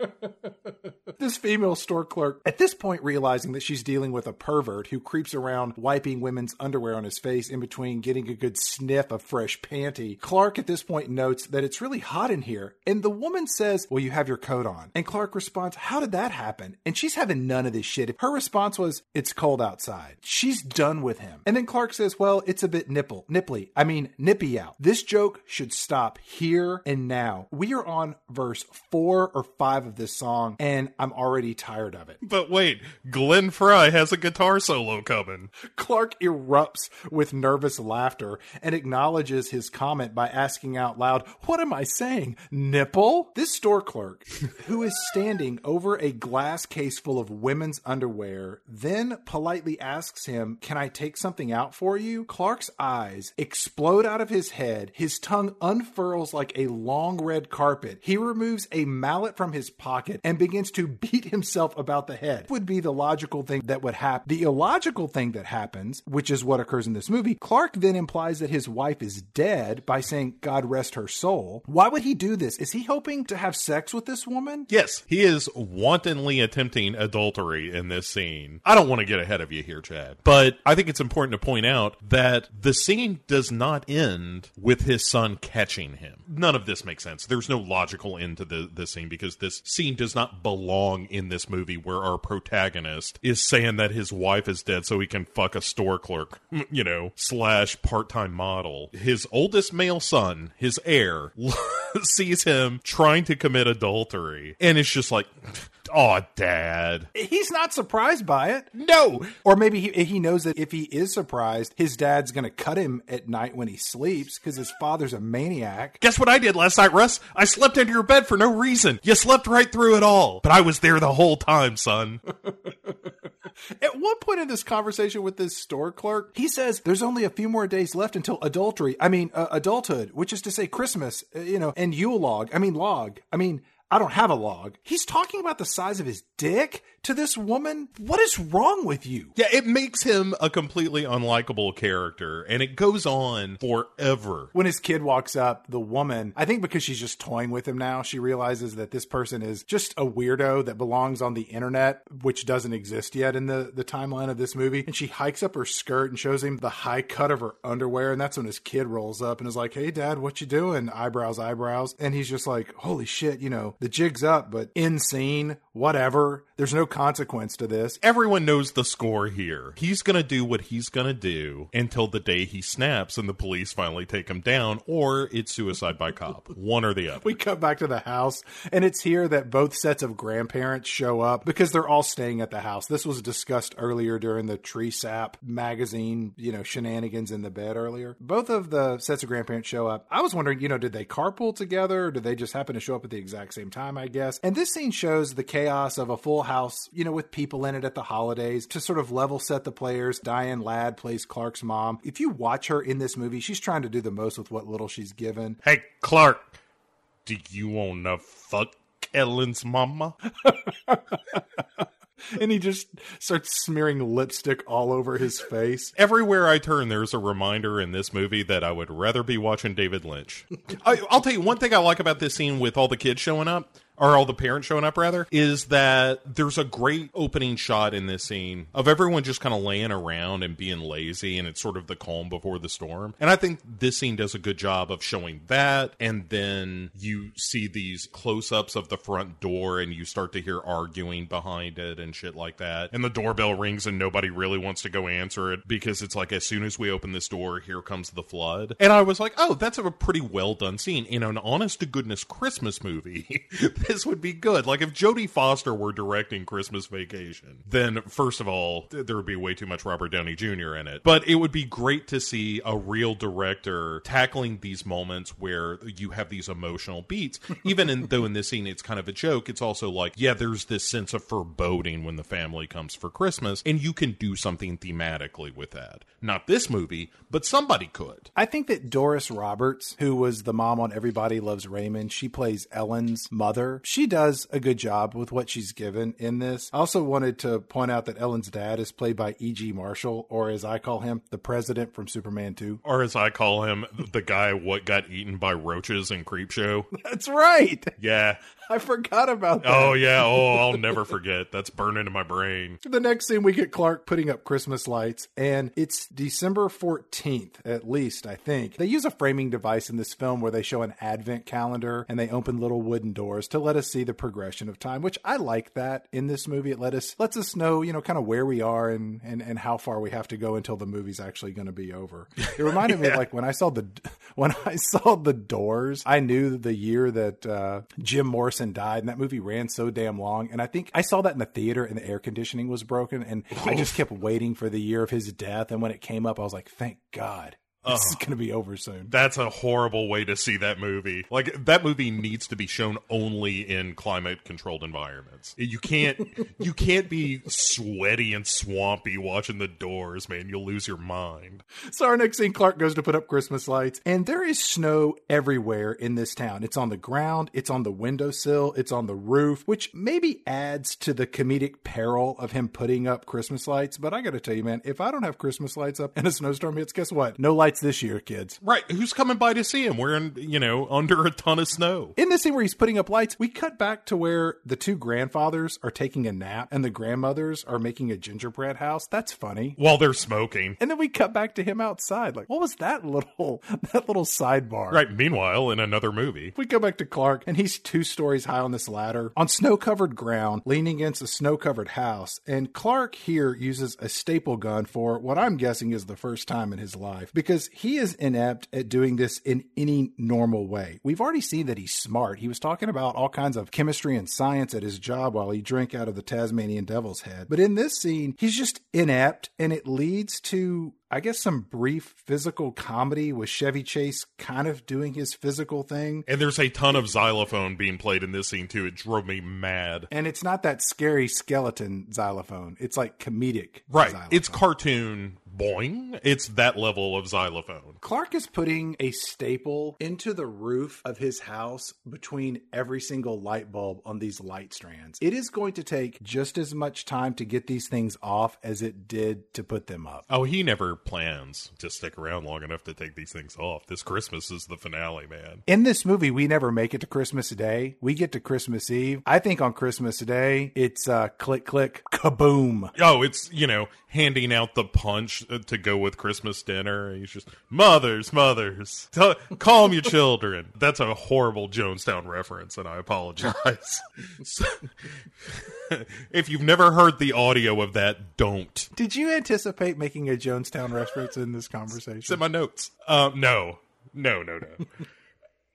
this female store clerk, at this point, realizing that she's dealing with a pervert who creeps around wiping women's underwear on his face in between getting a good sniff of fresh panty. Clark, at this point, notes that it's really hot in here. And the woman says, Well, you have your coat on. And Clark responds, How did that happen? And she's having none of this shit. Her response was, It's cold outside. She's done with him. And then Clark says, Well, it's a bit nipple, nipply. I mean, nippy out. This joke should stop here and now. We are on verse four or five of this song, and I'm already tired of it. But wait, Glenn Frey has a guitar solo coming. Clark erupts with nervous laughter and acknowledges his comment by asking out loud, What am I saying? Nipple? This store clerk, who is standing over a glass case full of women's underwear, then politely asks him, Can I take something out for you? Clark's eyes explode out of his head. His tongue unfurls like a long red carpet. He removes a mallet from his pocket and begins to beat himself about the head. Would be the logical thing that would happen. The illogical thing that happens, which is what occurs in this movie, Clark then implies that his wife is dead by saying, God rest her soul. Why would he do this? Is he hoping to have sex with this woman? Yes, he is wantonly attempting adultery in this scene. I don't want to get ahead of you here, Chad, but I think it's important to point out that the scene does not end with his son catching him. None of this makes sense. There's no logical end to the, the scene because this scene does not belong in this movie where our protagonist is saying that his wife is dead so he can fuck a store clerk, you know, slash part time model. His oldest male son, his heir, sees him trying to commit adultery and it's just like, oh, dad. He's not surprised by it. No. Or maybe he, he knows that if he is surprised, his dad's going to cut him at night when he sleeps because his father's a maniac. Guess what I did last night, Russ? I slept under your bed for no reason. You slept right through it all. But I was there the whole time, son. At one point in this conversation with this store clerk, he says there's only a few more days left until adultery. I mean, uh, adulthood, which is to say Christmas, uh, you know, and Yule log. I mean, log. I mean, I don't have a log. He's talking about the size of his dick to this woman. What is wrong with you? Yeah, it makes him a completely unlikable character, and it goes on forever. When his kid walks up, the woman, I think because she's just toying with him now, she realizes that this person is just a weirdo that belongs on the internet, which doesn't exist yet in the, the timeline of this movie. And she hikes up her skirt and shows him the high cut of her underwear. And that's when his kid rolls up and is like, Hey, dad, what you doing? Eyebrows, eyebrows. And he's just like, Holy shit, you know, the jig's up, but insane, whatever. There's no consequence to this. Everyone knows the score here. He's going to do what he's going to do until the day he snaps and the police finally take him down, or it's suicide by cop. One or the other. We cut back to the house, and it's here that both sets of grandparents show up because they're all staying at the house. This was discussed earlier during the Tree Sap magazine, you know, shenanigans in the bed earlier. Both of the sets of grandparents show up. I was wondering, you know, did they carpool together or did they just happen to show up at the exact same time, I guess? And this scene shows the chaos of a full house, you know, with people in it at the holidays to sort of level set the players. Diane Ladd plays Clark's mom. If you watch her in this movie, she's trying to do the most with what little she's given. Hey, Clark, do you wanna fuck? Ellen's mama. and he just starts smearing lipstick all over his face. Everywhere I turn, there's a reminder in this movie that I would rather be watching David Lynch. I, I'll tell you one thing I like about this scene with all the kids showing up or all the parents showing up rather, is that there's a great opening shot in this scene of everyone just kind of laying around and being lazy, and it's sort of the calm before the storm. And I think this scene does a good job of showing that, and then you see these close ups of the front door, and you start to hear arguing behind it and shit like that. And the doorbell rings, and nobody really wants to go answer it because it's like, as soon as we open this door, here comes the flood. And I was like, oh, that's a pretty well done scene in an honest to goodness Christmas movie. this would be good. Like if Jodie Foster were directing Christmas Vacation, then first of all, there would be way too much Robert Downey Jr. in it. But it would be great to see a real director tackling these moments where you have these emotional beats. Even in, though in this scene it's kind of a joke, it's also like, yeah, there's this sense of foreboding when the family comes for Christmas, and you can do something thematically with that. Not this movie, but somebody could. I think that Doris Roberts, who was the mom on Everybody Loves Raymond, she plays Ellen's mother she does a good job with what she's given in this. I also wanted to point out that Ellen's dad is played by E.G. Marshall, or as I call him, the president from Superman 2. Or as I call him, the guy what got eaten by roaches in Creepshow. That's right. Yeah. I forgot about that. Oh yeah. Oh, I'll never forget. That's burned into my brain. The next scene, we get Clark putting up Christmas lights, and it's December 14th, at least, I think. They use a framing device in this film where they show an advent calendar and they open little wooden doors to let us see the progression of time, which I like that in this movie. It let us lets us know, you know, kind of where we are and and, and how far we have to go until the movie's actually going to be over. It reminded yeah. me like when I saw the when I saw the doors, I knew the year that uh, Jim Morrison died, and that movie ran so damn long. And I think I saw that in the theater, and the air conditioning was broken, and I just oh. kept waiting for the year of his death. And when it came up, I was like, thank God. Oh. This is going to be over soon. That's a horrible way to see that movie. Like that movie needs to be shown only in climate controlled environments. You can't you can't be sweaty and swampy watching the doors, man. You'll lose your mind. So our next scene Clark goes to put up Christmas lights and there is snow everywhere in this town. It's on the ground, it's on the windowsill, it's on the roof, which maybe adds to the comedic peril of him putting up Christmas lights, but I got to tell you man, if I don't have Christmas lights up and a snowstorm hits, guess what? No lights this year, kids. Right. Who's coming by to see him? We're in, you know, under a ton of snow. In the scene where he's putting up lights, we cut back to where the two grandfathers are taking a nap and the grandmothers are making a gingerbread house. That's funny. While they're smoking. And then we cut back to him outside. Like, what was that little that little sidebar? Right. Meanwhile, in another movie. We go back to Clark and he's two stories high on this ladder on snow-covered ground, leaning against a snow-covered house. And Clark here uses a staple gun for what I'm guessing is the first time in his life because he is inept at doing this in any normal way. We've already seen that he's smart. He was talking about all kinds of chemistry and science at his job while he drank out of the Tasmanian devil's head. But in this scene, he's just inept and it leads to I guess some brief physical comedy with Chevy Chase kind of doing his physical thing. And there's a ton of xylophone being played in this scene too. It drove me mad. And it's not that scary skeleton xylophone. It's like comedic. Right. Xylophone. It's cartoon boing. It's that level of xylophone. Clark is putting a staple into the roof of his house between every single light bulb on these light strands. It is going to take just as much time to get these things off as it did to put them up. Oh, he never plans to stick around long enough to take these things off. This Christmas is the finale, man. In this movie, we never make it to Christmas Day. We get to Christmas Eve. I think on Christmas Day, it's uh, click, click, kaboom. Oh, it's, you know, handing out the punch to go with Christmas dinner. He's just, mothers, mothers, tell, calm your children. That's a horrible Jonestown reference, and I apologize. so, if you've never heard the audio of that, don't. Did you anticipate making a Jonestown reference in this conversation? It's in my notes. Uh, no, no, no, no.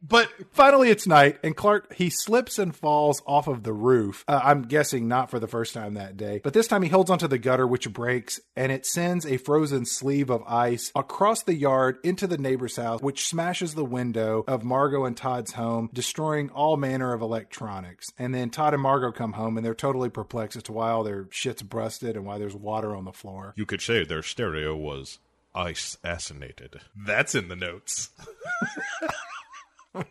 But finally, it's night, and Clark he slips and falls off of the roof. Uh, I'm guessing not for the first time that day, but this time he holds onto the gutter, which breaks, and it sends a frozen sleeve of ice across the yard into the neighbor's house, which smashes the window of Margot and Todd's home, destroying all manner of electronics. And then Todd and Margot come home, and they're totally perplexed as to why all their shit's busted and why there's water on the floor. You could say their stereo was ice assassinated. That's in the notes.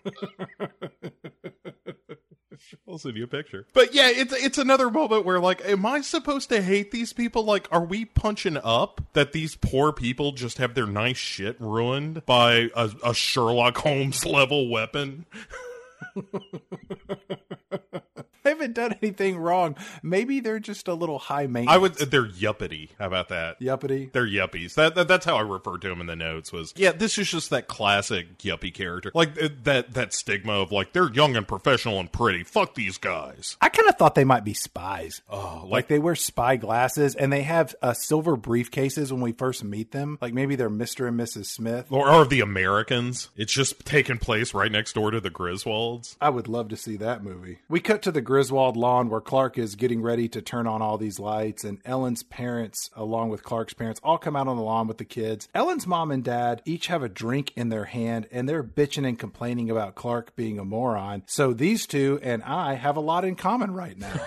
I'll send you a picture. But yeah, it's it's another moment where like, am I supposed to hate these people? Like, are we punching up that these poor people just have their nice shit ruined by a, a Sherlock Holmes level weapon? Haven't done anything wrong. Maybe they're just a little high maintenance. I would. They're yuppity. How about that? Yuppity. They're yuppies. That, that that's how I referred to them in the notes. Was yeah, this is just that classic yuppie character, like that that stigma of like they're young and professional and pretty. Fuck these guys. I kind of thought they might be spies. Oh, Like like they wear spy glasses and they have uh, silver briefcases when we first meet them. Like maybe they're Mr. and Mrs. Smith. or, or the Americans. It's just taking place right next door to the Griswolds. I would love to see that movie. We cut to the Griswold lawn where Clark is getting ready to turn on all these lights, and Ellen's parents, along with Clark's parents, all come out on the lawn with the kids. Ellen's mom and dad each have a drink in their hand, and they're bitching and complaining about Clark being a moron. So these two and I have a lot in common right now.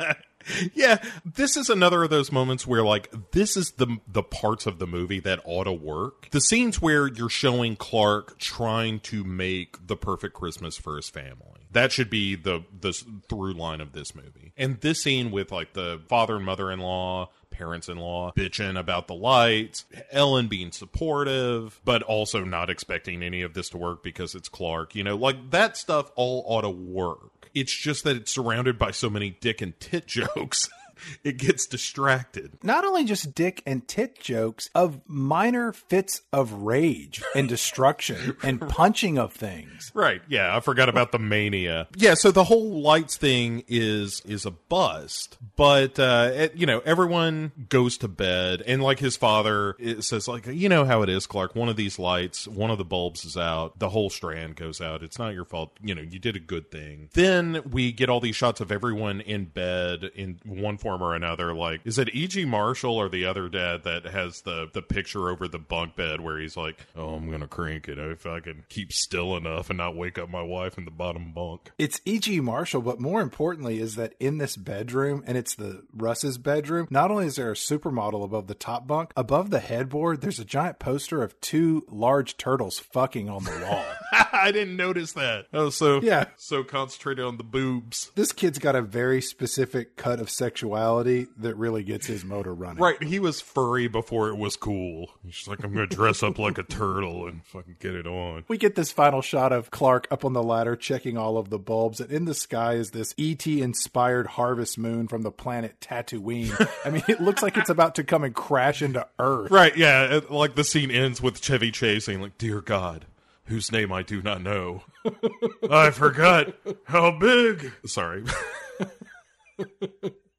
Yeah, this is another of those moments where like this is the the parts of the movie that ought to work. The scenes where you're showing Clark trying to make the perfect Christmas for his family. That should be the the through line of this movie. And this scene with like the father and mother-in-law parents-in-law bitching about the lights, Ellen being supportive, but also not expecting any of this to work because it's Clark. You know, like that stuff all ought to work. It's just that it's surrounded by so many dick and tit jokes. it gets distracted. Not only just dick and tit jokes of minor fits of rage and destruction and punching of things. Right. Yeah, I forgot about the mania. Yeah, so the whole lights thing is is a bust, but uh it, you know, everyone goes to bed and like his father it says like, you know how it is, Clark, one of these lights, one of the bulbs is out, the whole strand goes out. It's not your fault. You know, you did a good thing. Then we get all these shots of everyone in bed in one form or another like is it E.G. Marshall or the other dad that has the the picture over the bunk bed where he's like, "Oh, I'm to crank it if I can keep still enough and not wake up my wife in the bottom bunk." It's E.G. Marshall, but more importantly is that in this bedroom, and it's the Russ's bedroom, not only is there a supermodel above the top bunk, above the headboard, there's a giant poster of two large turtles fucking on the wall. I didn't notice that. Oh, so Yeah. so concentrated on the boobs. this kid's got a very specific cut of sexuality that really gets his motor running. Right, he was furry before it was cool. He's just like, I'm gonna dress up like a turtle and fucking get it on. We get this final shot of Clark up on the ladder checking all of the bulbs, and in the sky is this ET inspired harvest moon from the planet Tatooine. I mean, it looks like it's about to come and crash into Earth. Right, yeah, it- like the scene ends with Chevy Chase saying, like, Dear God, whose name I do not know. I forgot how big. Sorry.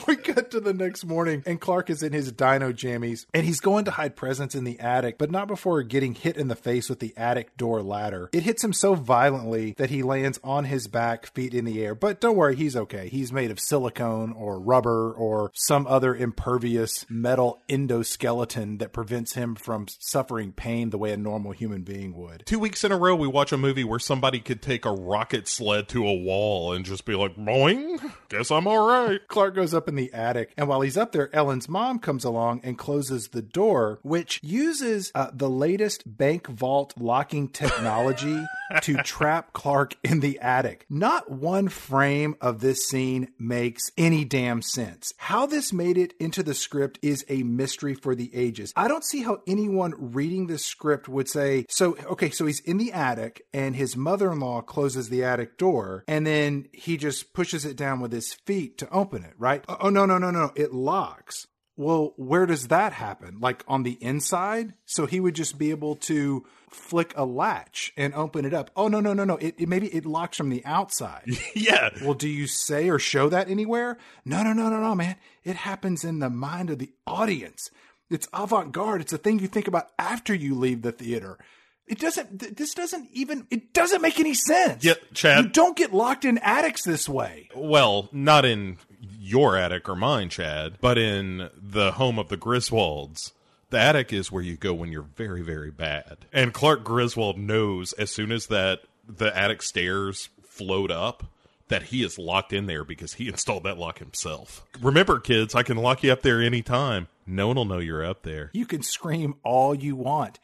We cut to the next morning, and Clark is in his dino jammies, and he's going to hide presents in the attic, but not before getting hit in the face with the attic door ladder. It hits him so violently that he lands on his back, feet in the air. But don't worry, he's okay. He's made of silicone or rubber or some other impervious metal endoskeleton that prevents him from suffering pain the way a normal human being would. Two weeks in a row, we watch a movie where somebody could take a rocket sled to a wall and just be like, boing, guess I'm all right. Clark goes up in the attic, and while he's up there, Ellen's mom comes along and closes the door, which uses uh, the latest bank vault locking technology to trap Clark in the attic. Not one frame of this scene makes any damn sense. How this made it into the script is a mystery for the ages. I don't see how anyone reading this script would say, so, okay, so he's in the attic, and his mother in law closes the attic door, and then he just pushes it down with his feet to open it, right? Oh, no, no, no, no. It locks. Well, where does that happen? Like on the inside? So he would just be able to flick a latch and open it up. Oh, no, no, no, no. It, it maybe it locks from the outside. yeah. well, do you say or show that anywhere? No, no, no, no, no, man. It happens in the mind of the audience. It's avant garde. It's a thing you think about after you leave the theater. It doesn't, this doesn't even, it doesn't make any sense. Yeah, Chad. You don't get locked in attics this way. Well, not in your attic or mine, Chad, but in the home of the Griswolds. The attic is where you go when you're very, very bad. And Clark Griswold knows as soon as that the attic stairs float up that he is locked in there because he installed that lock himself. Remember, kids, I can lock you up there anytime. No one will know you're up there. You can scream all you want.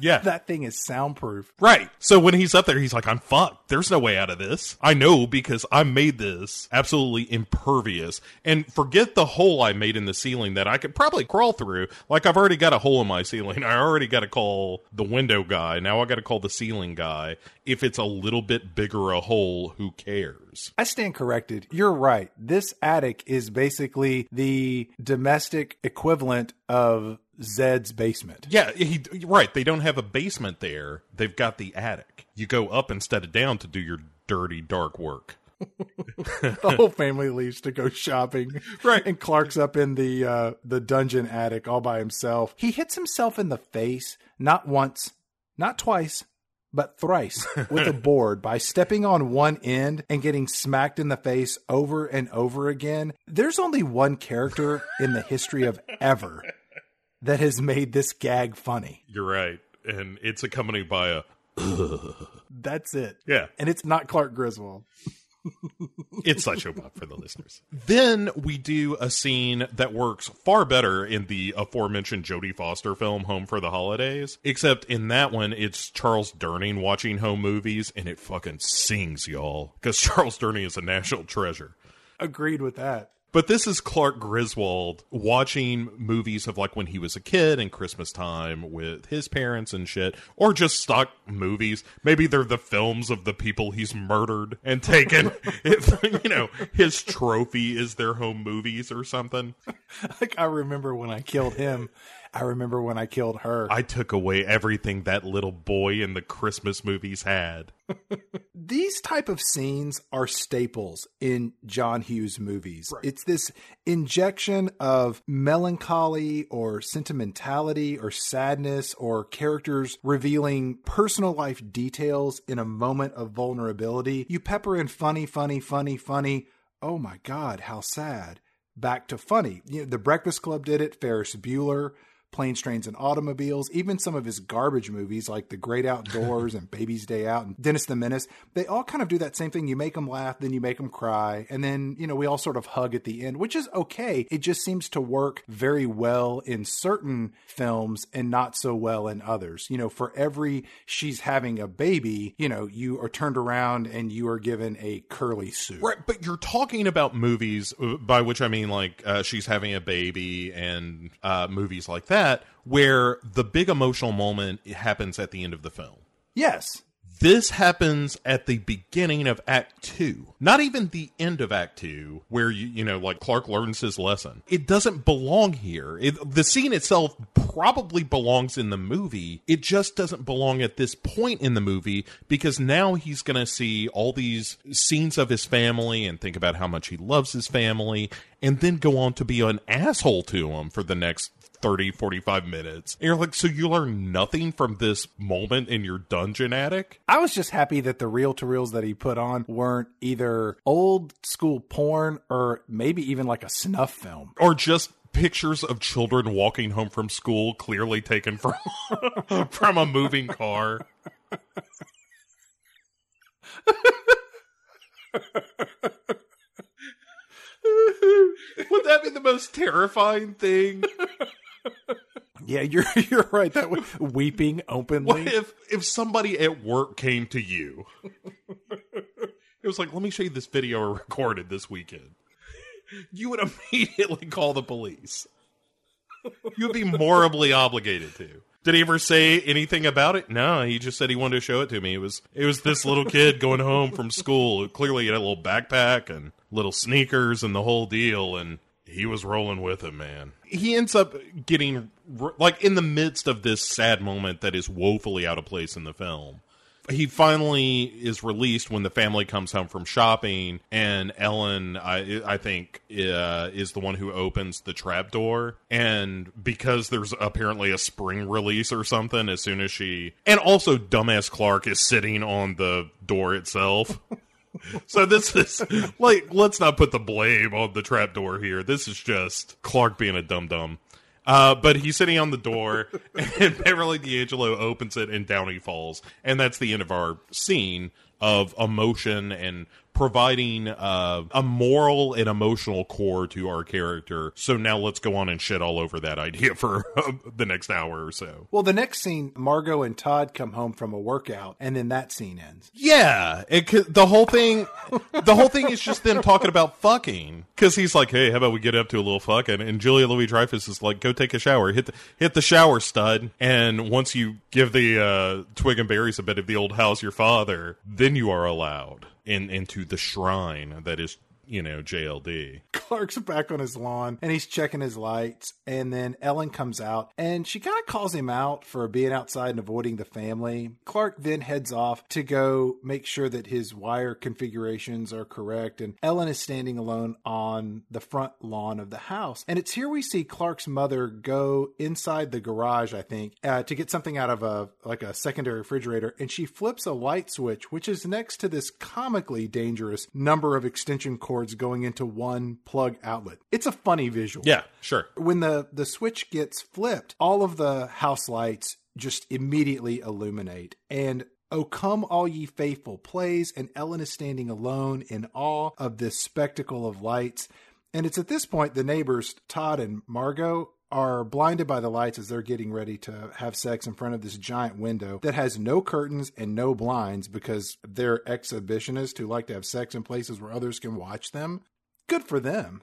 Yeah. that thing is soundproof. Right. So when he's up there, he's like, I'm fucked. There's no way out of this. I know because I made this absolutely impervious. And forget the hole I made in the ceiling that I could probably crawl through. Like, I've already got a hole in my ceiling. I already got to call the window guy. Now I got to call the ceiling guy. If it's a little bit bigger a hole, who cares? I stand corrected. You're right. This attic is basically the domestic equivalent of Zed's basement. Yeah, he, right. They don't have a basement there. They've got the attic. You go up instead of down to do your dirty, dark work. the whole family leaves to go shopping. Right. And Clark's up in the uh, the dungeon attic all by himself. He hits himself in the face not once, not twice, but thrice with a board by stepping on one end and getting smacked in the face over and over again. There's only one character in the history of ever that has made this gag funny. You're right. And it's accompanied by a That's it. yeah. And it's not Clark Griswold. It's Sideshow Bob for the listeners. Then we do a scene that works far better in the aforementioned Jodie Foster film Home for the Holidays. Except in that one, it's Charles Durning watching home movies, and it fucking sings, y'all. Because Charles Durning is a national treasure. Agreed with that. But this is Clark Griswold watching movies of like when he was a kid and Christmas time with his parents and shit, or just stock movies. Maybe they're the films of the people he's murdered and taken. if, you know, his trophy is their home movies or something. Like I remember when I killed him. I remember when I killed her. I took away everything that little boy in the Christmas movies had. These type of scenes are staples in John Hughes movies. It's this injection of melancholy or sentimentality or sadness or characters revealing personal life details in a moment of vulnerability. You pepper in funny, funny, funny, funny. Oh my God, how sad. Back to funny. You know, the Breakfast Club did it, Ferris Bueller. Planes, Trains, and Automobiles, even some of his garbage movies like The Great Outdoors and Baby's Day Out and Dennis the Menace, they all kind of do that same thing. You make them laugh, then you make them cry, and then, you know, we all sort of hug at the end, which is okay. It just seems to work very well in certain films and not so well in others. You know, for every she's having a baby, you know, you are turned around and you are given a Curly Sue. Right, but you're talking about movies, uh, by which I mean like uh, she's having a baby and uh, movies like that, where the big emotional moment happens at the end of the film. Yes. This happens at the beginning of Act Two, not even the end of Act Two, where you you know like Clark learns his lesson. It doesn't belong here. It, the scene itself probably belongs in the movie. It just doesn't belong at this point in the movie because now he's going to see all these scenes of his family and think about how much he loves his family, and then go on to be an asshole to him for the next 30, 45 minutes. And you're like, so you learn nothing from this moment in your dungeon attic? I was just happy that the reel to reels that he put on weren't either old school porn or maybe even like a snuff film. Or just pictures of children walking home from school clearly taken from from a moving car. Would that be the most terrifying thing? Yeah, you're you're right. That was weeping openly. What if if somebody at work came to you? It was like, let me show you this video I recorded this weekend. You would immediately call the police. You would be morally obligated to. Did he ever say anything about it? No, he just said he wanted to show it to me. It was it was this little kid going home from school. Clearly, he had a little backpack and little sneakers and the whole deal, and he was rolling with him, man. He ends up getting like in the midst of this sad moment that is woefully out of place in the film. He finally is released when the family comes home from shopping, and Ellen, I, I think, uh, is the one who opens the trap door. And because there's apparently a spring release or something, as soon as she, and also dumbass Clark is sitting on the door itself. so this is like let's not put the blame on the trapdoor here. This is just Clark being a dum dum. Uh, but he's sitting on the door, and Beverly D'Angelo opens it, and down he falls, and that's the end of our scene. of emotion and providing uh, a moral and emotional core to our character. So now let's go on and shit all over that idea for uh, the next hour or so. Well, the next scene, Margot and Todd come home from a workout, and then that scene ends. Yeah, it, the whole thing, the whole thing is just them talking about fucking. Because he's like, "Hey, how about we get up to a little fucking?" And Julia Louis Dreyfus is like, "Go take a shower. Hit the hit the shower, stud." And once you give the uh, twig and berries a bit of the old house your father, then you are allowed in into the shrine that is you know, JLD. Clark's back on his lawn and he's checking his lights. And then Ellen comes out and she kind of calls him out for being outside and avoiding the family. Clark then heads off to go make sure that his wire configurations are correct. And Ellen is standing alone on the front lawn of the house. And it's here we see Clark's mother go inside the garage, I think, uh, to get something out of a like a secondary refrigerator. And she flips a light switch, which is next to this comically dangerous number of extension cords cords going into one plug outlet. It's a funny visual. Yeah, sure. When the the switch gets flipped, all of the house lights just immediately illuminate and O Come All Ye Faithful plays, and Ellen is standing alone in awe of this spectacle of lights. And it's at this point the neighbors, Todd and Margot, are blinded by the lights as they're getting ready to have sex in front of this giant window that has no curtains and no blinds because they're exhibitionists who like to have sex in places where others can watch them. Good for them.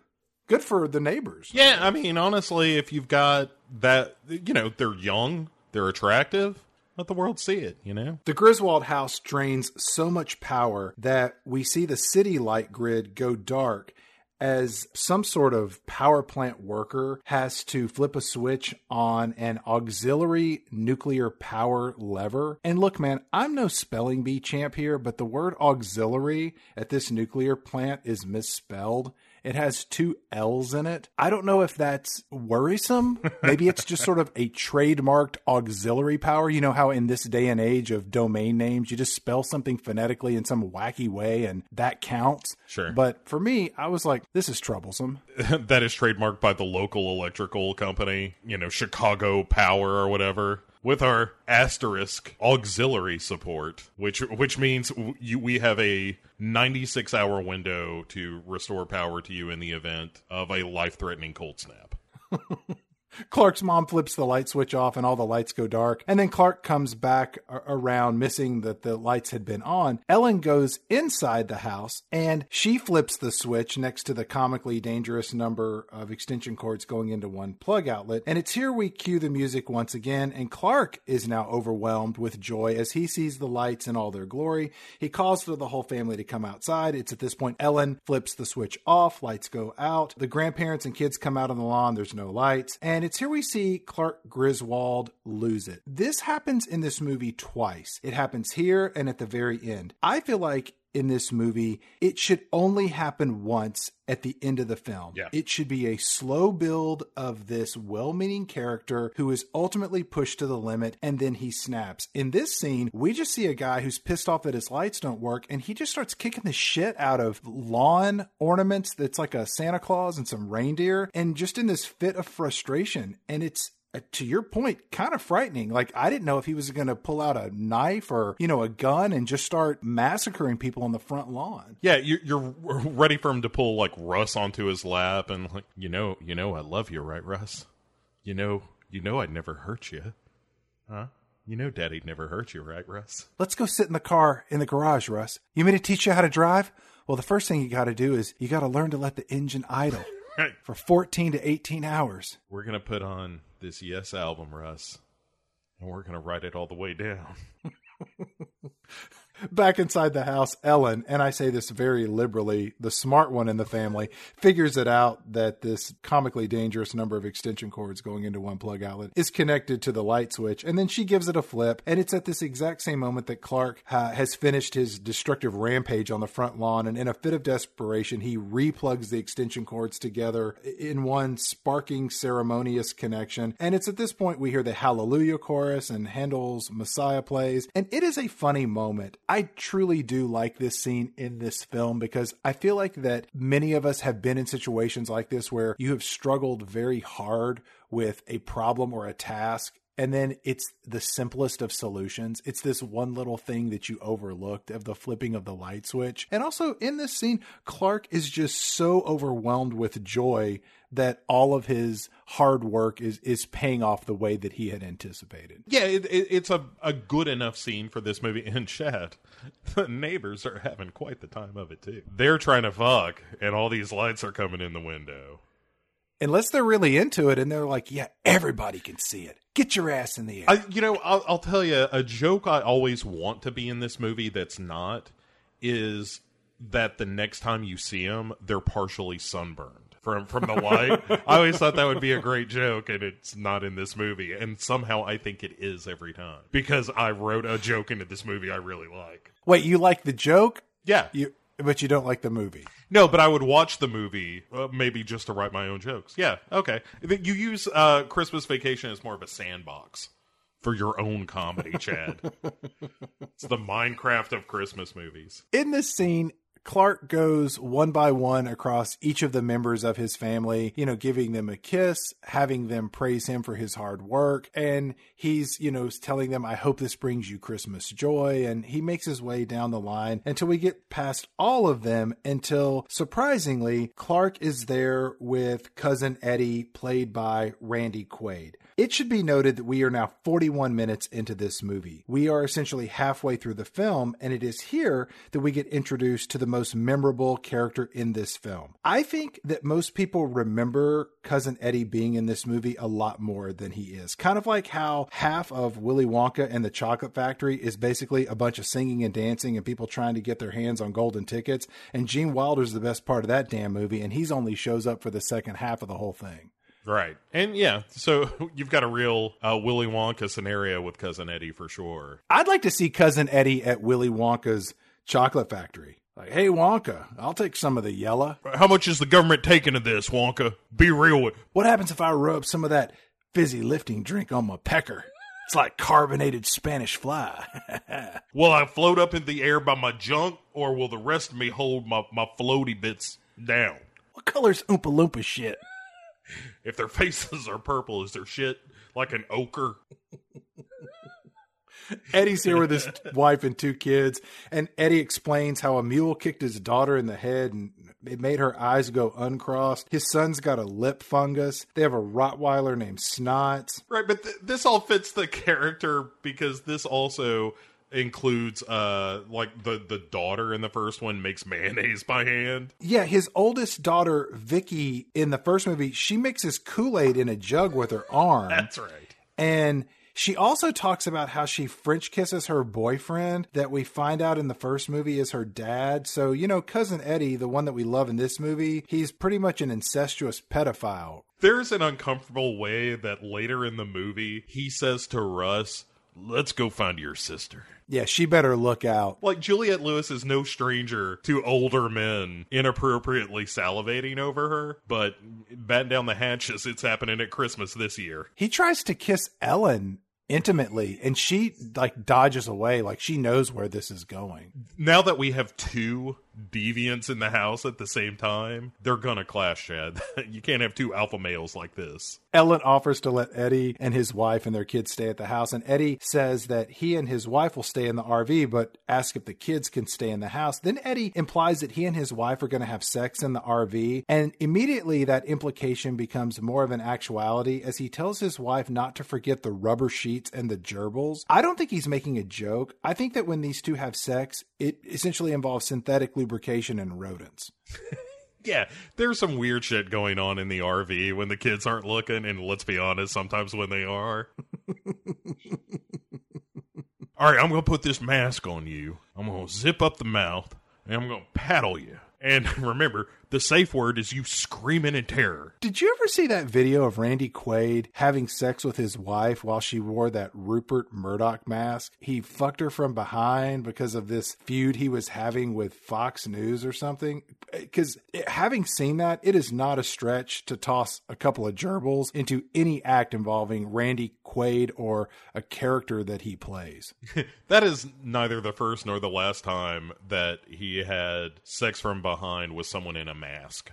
Good for the neighbors. Yeah, I mean, honestly, if you've got that, you know, they're young, they're attractive, let the world see it, you know? The Griswold house drains so much power that we see the city light grid go dark as some sort of power plant worker has to flip a switch on an auxiliary nuclear power lever. And look, man, I'm no spelling bee champ here, but the word auxiliary at this nuclear plant is misspelled. It has two L's in it. I don't know if that's worrisome. Maybe it's just sort of a trademarked auxiliary power. You know how in this day and age of domain names, you just spell something phonetically in some wacky way and that counts. Sure. But for me, I was like, this is troublesome. that is trademarked by the local electrical company, you know, Chicago Power or whatever with our asterisk auxiliary support, which which means you, we have a 96 hour window to restore power to you in the event of a life threatening cold snap. Clark's mom flips the light switch off and all the lights go dark. And then Clark comes back around, missing that the lights had been on. Ellen goes inside the house and she flips the switch next to the comically dangerous number of extension cords going into one plug outlet. And it's here we cue the music once again. And Clark is now overwhelmed with joy as he sees the lights in all their glory. He calls for the whole family to come outside. It's at this point Ellen flips the switch off, lights go out. The grandparents and kids come out on the lawn. There's no lights. And and it's here we see Clark Griswold lose it. This happens in this movie twice. It happens here and at the very end. I feel like in this movie, it should only happen once at the end of the film. Yeah. It should be a slow build of this well meaning character who is ultimately pushed to the limit and then he snaps. In this scene, we just see a guy who's pissed off that his lights don't work and he just starts kicking the shit out of lawn ornaments that's like a Santa Claus and some reindeer and just in this fit of frustration. And it's Uh, to your point, kind of frightening. Like I didn't know if he was going to pull out a knife or you know a gun and just start massacring people on the front lawn. Yeah, you're, ready for him to pull like Russ onto his lap and like you know you know I love you, right, Russ? You know you know I'd never hurt you, huh? You know Daddy'd never hurt you, right, Russ? Let's go sit in the car in the garage, Russ. You mean to teach you how to drive? Well, the first thing you got to do is you got to learn to let the engine idle for 14 to 18 hours. We're going to put on this Yes album, Russ, and we're going to write it all the way down. Back inside the house, Ellen, and I say this very liberally, the smart one in the family, figures it out that this comically dangerous number of extension cords going into one plug outlet is connected to the light switch. And then she gives it a flip. And it's at this exact same moment that Clark uh, has finished his destructive rampage on the front lawn. And in a fit of desperation, he replugs the extension cords together in one sparking, ceremonious connection. And it's at this point we hear the Hallelujah chorus and Handel's Messiah plays. And it is a funny moment. I truly do like this scene in this film because I feel like that many of us have been in situations like this where you have struggled very hard with a problem or a task and then it's the simplest of solutions. It's this one little thing that you overlooked of the flipping of the light switch. And also in this scene, Clark is just so overwhelmed with joy that all of his hard work is is paying off the way that he had anticipated. Yeah, it, it, it's a, a good enough scene for this movie. And Chad, the neighbors are having quite the time of it too. They're trying to fuck, and all these lights are coming in the window. Unless they're really into it and they're like, yeah, everybody can see it. Get your ass in the air. I, you know, I'll, I'll tell you a joke I always want to be in this movie that's not is that the next time you see them, they're partially sunburned from from the light. I always thought that would be a great joke, and it's not in this movie. And somehow I think it is every time because I wrote a joke into this movie I really like. Wait, you like the joke? Yeah, You but you don't like the movie. no, but I would watch the movie uh, maybe just to write my own jokes. Yeah, okay. You use uh, Christmas Vacation as more of a sandbox for your own comedy, Chad. it's the Minecraft of Christmas movies. In this scene, Clark goes one by one across each of the members of his family, you know, giving them a kiss, having them praise him for his hard work. And he's, you know, telling them, I hope this brings you Christmas joy. And he makes his way down the line until we get past all of them until surprisingly, Clark is there with cousin Eddie, played by Randy Quaid. It should be noted that we are now 41 minutes into this movie. We are essentially halfway through the film, and it is here that we get introduced to the most memorable character in this film. I think that most people remember Cousin Eddie being in this movie a lot more than he is. Kind of like how half of Willy Wonka and the Chocolate Factory is basically a bunch of singing and dancing and people trying to get their hands on golden tickets. And Gene Wilder's the best part of that damn movie, and he's only shows up for the second half of the whole thing. Right. And yeah, so you've got a real uh, Willy Wonka scenario with Cousin Eddie for sure. I'd like to see Cousin Eddie at Willy Wonka's chocolate factory. Like, hey Wonka, I'll take some of the yellow. How much is the government taking of this, Wonka? Be real with What happens if I rub some of that fizzy lifting drink on my pecker? It's like carbonated Spanish fly. Will I float up in the air by my junk, or will the rest of me hold my, my floaty bits down? what color's Oompa Loompa shit? If their faces are purple, is their shit like an ochre? Eddie's here with his wife and two kids, and Eddie explains how a mule kicked his daughter in the head and it made her eyes go uncrossed. His son's got a lip fungus. They have a Rottweiler named Snots. Right, but th- this all fits the character because this also includes uh like the the daughter in the first one makes mayonnaise by hand. Yeah, his oldest daughter, Vicky, in the first movie, she mixes Kool Aid in a jug with her arm. That's right. And she also talks about how she French kisses her boyfriend that we find out in the first movie is her dad. So, you know, cousin Eddie, the one that we love in this movie, he's pretty much an incestuous pedophile. There's an uncomfortable way that later in the movie he says to Russ, "Let's go find your sister." Yeah, she better look out. Like Juliette Lewis is no stranger to older men inappropriately salivating over her, but batten down the hatches, it's happening at Christmas this year. He tries to kiss Ellen intimately and she like dodges away like she knows where this is going. Now that we have two deviants in the house at the same time, they're gonna clash, Chad. you can't have two alpha males like this. Ellen offers to let Eddie and his wife and their kids stay at the house, and Eddie says that he and his wife will stay in the RV, but asks if the kids can stay in the house. Then Eddie implies that he and his wife are going to have sex in the RV, and immediately that implication becomes more of an actuality as he tells his wife not to forget the rubber sheets and the gerbils. I don't think he's making a joke. I think that when these two have sex, it essentially involves synthetic lubrication and rodents. Yeah, there's some weird shit going on in the RV when the kids aren't looking, and let's be honest, sometimes when they are. All right, I'm gonna put this mask on you. I'm gonna zip up the mouth, and I'm gonna paddle you. And remember, the safe word is you screaming in terror. Did you ever see that video of Randy Quaid having sex with his wife while she wore that Rupert Murdoch mask? He fucked her from behind because of this feud he was having with Fox News or something. Eh, because having seen that, it is not a stretch to toss a couple of gerbils into any act involving Randy Quaid or a character that he plays. that is neither the first nor the last time that he had sex from behind with someone in a mask.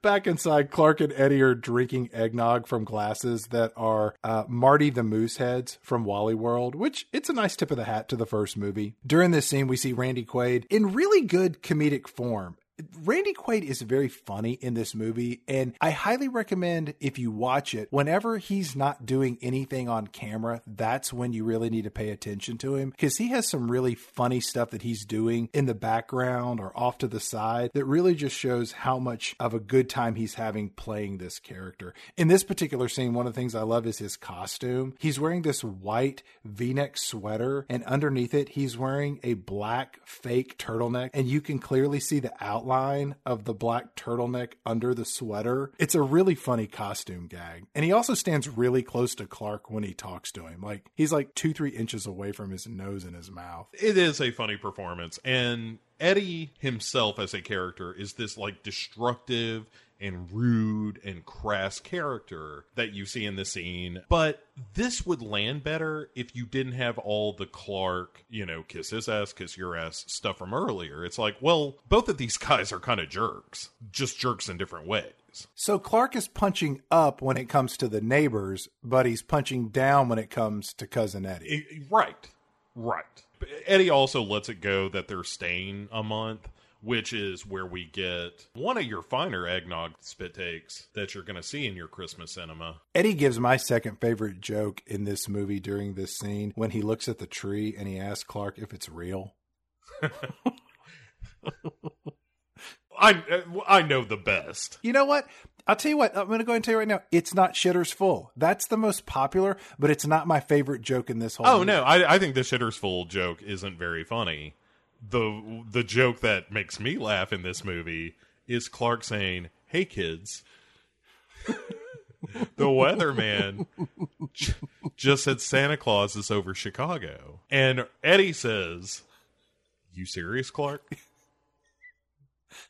Back inside, Clark and Eddie are drinking eggnog from glasses that are uh, Marty the Mooseheads from Wally World, which it's a nice tip of the hat to the first movie. During this scene, we see Randy Quaid in really good comedic form. Randy Quaid is very funny in this movie, and I highly recommend if you watch it, whenever he's not doing anything on camera, that's when you really need to pay attention to him because he has some really funny stuff that he's doing in the background or off to the side that really just shows how much of a good time he's having playing this character. In this particular scene, one of the things I love is his costume. He's wearing this white v neck sweater, and underneath it, he's wearing a black fake turtleneck, and you can clearly see the outline outline of the black turtleneck under the sweater. It's a really funny costume gag. And he also stands really close to Clark when he talks to him. Like he's like two, three inches away from his nose and his mouth. It is a funny performance. And Eddie himself as a character is this like destructive and rude and crass character that you see in the scene. But this would land better if you didn't have all the Clark, you know, kiss his ass, kiss your ass stuff from earlier. It's like, well, both of these guys are kind of jerks, just jerks in different ways. So Clark is punching up when it comes to the neighbors, but he's punching down when it comes to cousin Eddie. Right. Right. Eddie also lets it go that they're staying a month which is where we get one of your finer eggnog spit takes that you're going to see in your Christmas cinema. Eddie gives my second favorite joke in this movie during this scene when he looks at the tree and he asks Clark if it's real. I uh, I know the best. You know what? I'll tell you what. I'm going to go and tell you right now. It's not shitters full. That's the most popular, but it's not my favorite joke in this whole. Oh movie. no, I, I think the shitters full joke isn't very funny the the joke that makes me laugh in this movie is Clark saying, "Hey kids." the weatherman j- just said Santa Claus is over Chicago. And Eddie says, You serious, Clark?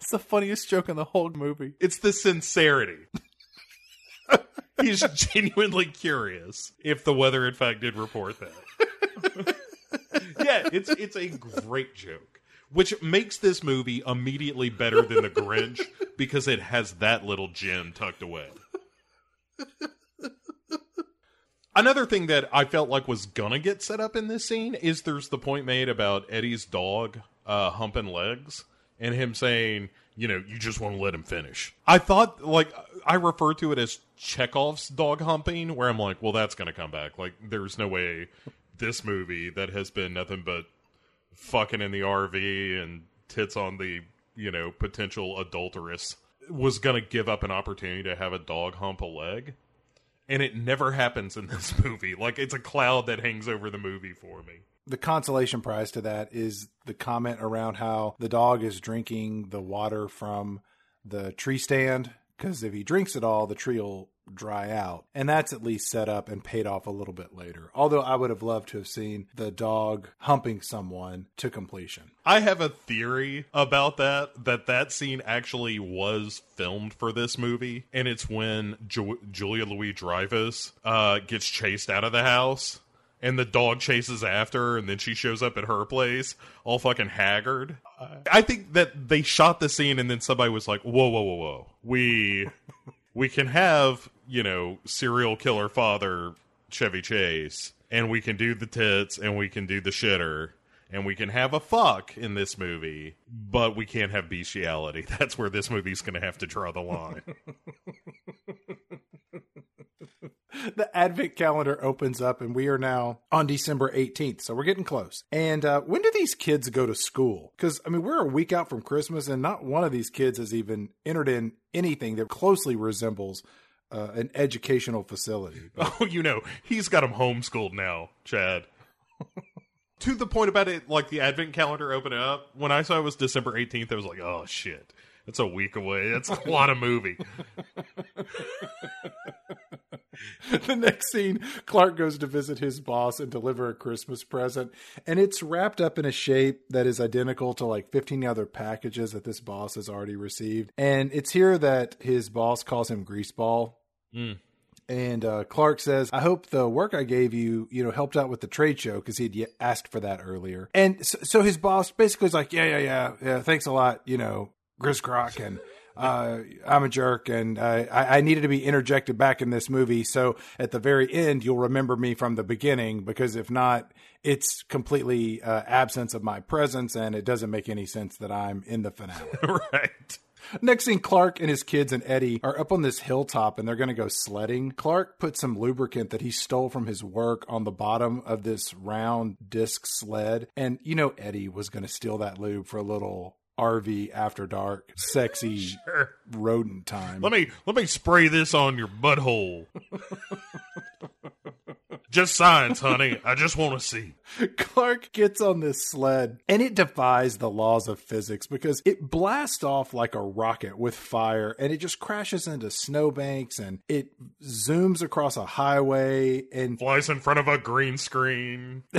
It's the funniest joke in the whole movie. It's the sincerity. He's genuinely curious if the weather, in fact, did report that yeah, it's it's a great joke, which makes this movie immediately better than The Grinch because it has that little gem tucked away. Another thing that I felt like was gonna get set up in this scene is there's the point made about Eddie's dog uh, humping legs and him saying, you know, you just want to let him finish. I thought, like, I refer to it as Chekhov's dog humping, where I'm like, well, that's going to come back. Like, there's no way this movie that has been nothing but fucking in the RV and tits on the you know potential adulteress was going to give up an opportunity to have a dog hump a leg. And it never happens in this movie. Like it's a cloud that hangs over the movie for me. The consolation prize to that is the comment around how the dog is drinking the water from the tree stand. Because if he drinks it all the tree will dry out. And that's at least set up and paid off a little bit later. Although I would have loved to have seen the dog humping someone to completion. I have a theory about that that that scene actually was filmed for this movie and it's when Ju- Julia Louis Dreyfus uh, gets chased out of the house and the dog chases after her, and then she shows up at her place all fucking haggard. I think that they shot the scene and then somebody was like, "Whoa, whoa, whoa, whoa. We we can have you know, serial killer father Chevy Chase, and we can do the tits and we can do the shitter and we can have a fuck in this movie, but we can't have bestiality. That's where this movie's going to have to draw the line. the advent calendar opens up and we are now on December 18th. So we're getting close. And uh, when do these kids go to school? Because, I mean, we're a week out from Christmas and not one of these kids has even entered in anything that closely resembles uh, an educational facility. But... Oh, you know, he's got him homeschooled now, Chad. to the point about it, like the advent calendar opening up, when I saw it was December 18th, I was like, oh shit. It's a week away. That's a lot of movie. the next scene, Clark goes to visit his boss and deliver a Christmas present, and it's wrapped up in a shape that is identical to like 15 other packages that this boss has already received. And it's here that his boss calls him Greaseball Mm. And uh, Clark says, "I hope the work I gave you, you know, helped out with the trade show because he'd asked for that earlier." And so, so, his boss basically is like, "Yeah, yeah, yeah, yeah. Thanks a lot, you know, Gris Crock." And uh, I'm a jerk, and uh, I, I needed to be interjected back in this movie. So at the very end, you'll remember me from the beginning, because if not, it's completely uh, absence of my presence, and it doesn't make any sense that I'm in the finale. right. Next scene, Clark and his kids and Eddie are up on this hilltop and they're going to go sledding. Clark put some lubricant that he stole from his work on the bottom of this round disc sled. And you know, Eddie was going to steal that lube for a little RV after dark, sexy Sure. rodent time. Let me let me spray this on your butthole. just science, honey. I just want to see. Clark gets on this sled and it defies the laws of physics because it blasts off like a rocket with fire and it just crashes into snowbanks and it zooms across a highway and Flies in front of a green screen.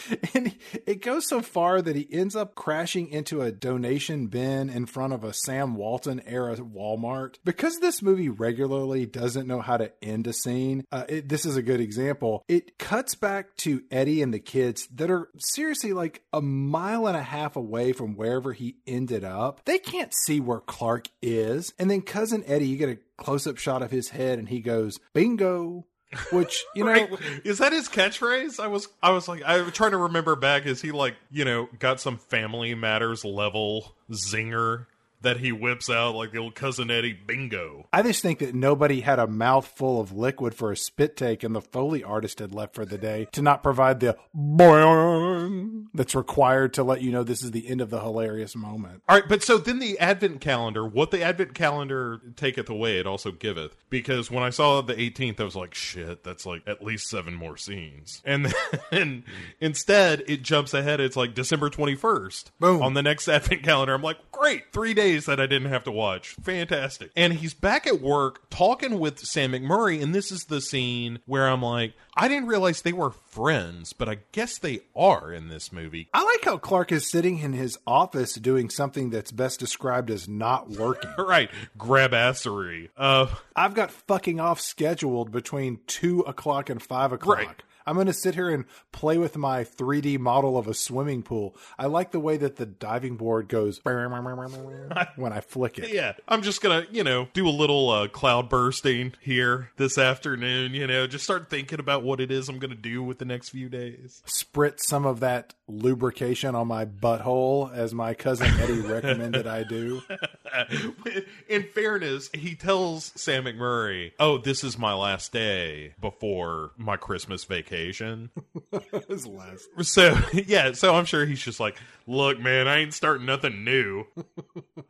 and it goes so far that he ends up crashing into a donation bin in front of a Sam Walton era Walmart. Because this movie regularly doesn't know how to end a scene, uh, it, this is a good example. It cuts back to Eddie and the kids that are seriously like a mile and a half away from wherever he ended up. They can't see where Clark is. And then cousin Eddie, you get a close up shot of his head and he goes, bingo. Which, you know, Right? Is that his catchphrase? I was I was like I was trying to remember back. Is he like you know got some Family Matters level zinger that he whips out like the old cousin Eddie bingo? I just think that nobody had a mouthful of liquid for a spit take, and the Foley artist had left for the day to not provide the boing that's required to let you know this is the end of the hilarious moment. All right, but so then the Advent calendar, what the Advent calendar taketh away, it also giveth. Because when I saw the 18th, I was like, shit, that's like at least seven more scenes. And then instead, it jumps ahead. It's like December 21st Boom. on the next Advent calendar. I'm like, great, three days that I didn't have to watch. Fantastic. And he's back at work talking with Sam McMurray. And this is the scene where I'm like, I didn't realize they were friends, but I guess they are in this movie. I like how Clark is sitting in his office doing something that's best described as not working. Right, grabassery. Uh, I've got fucking off scheduled between two o'clock and five o'clock. Right. I'm going to sit here and play with my 3D model of a swimming pool. I like the way that the diving board goes when I flick it. Yeah, I'm just gonna, you know, do a little uh, cloud bursting here this afternoon. You know, just start thinking about what it is I'm gonna do with the next few days. Spritz some of that lubrication on my butthole, as my cousin Eddie recommended I do. In fairness, he tells Sam McMurray, "Oh, this is my last day before my Christmas vacation." His last. So yeah, so I'm sure he's just like, "Look, man, I ain't starting nothing new.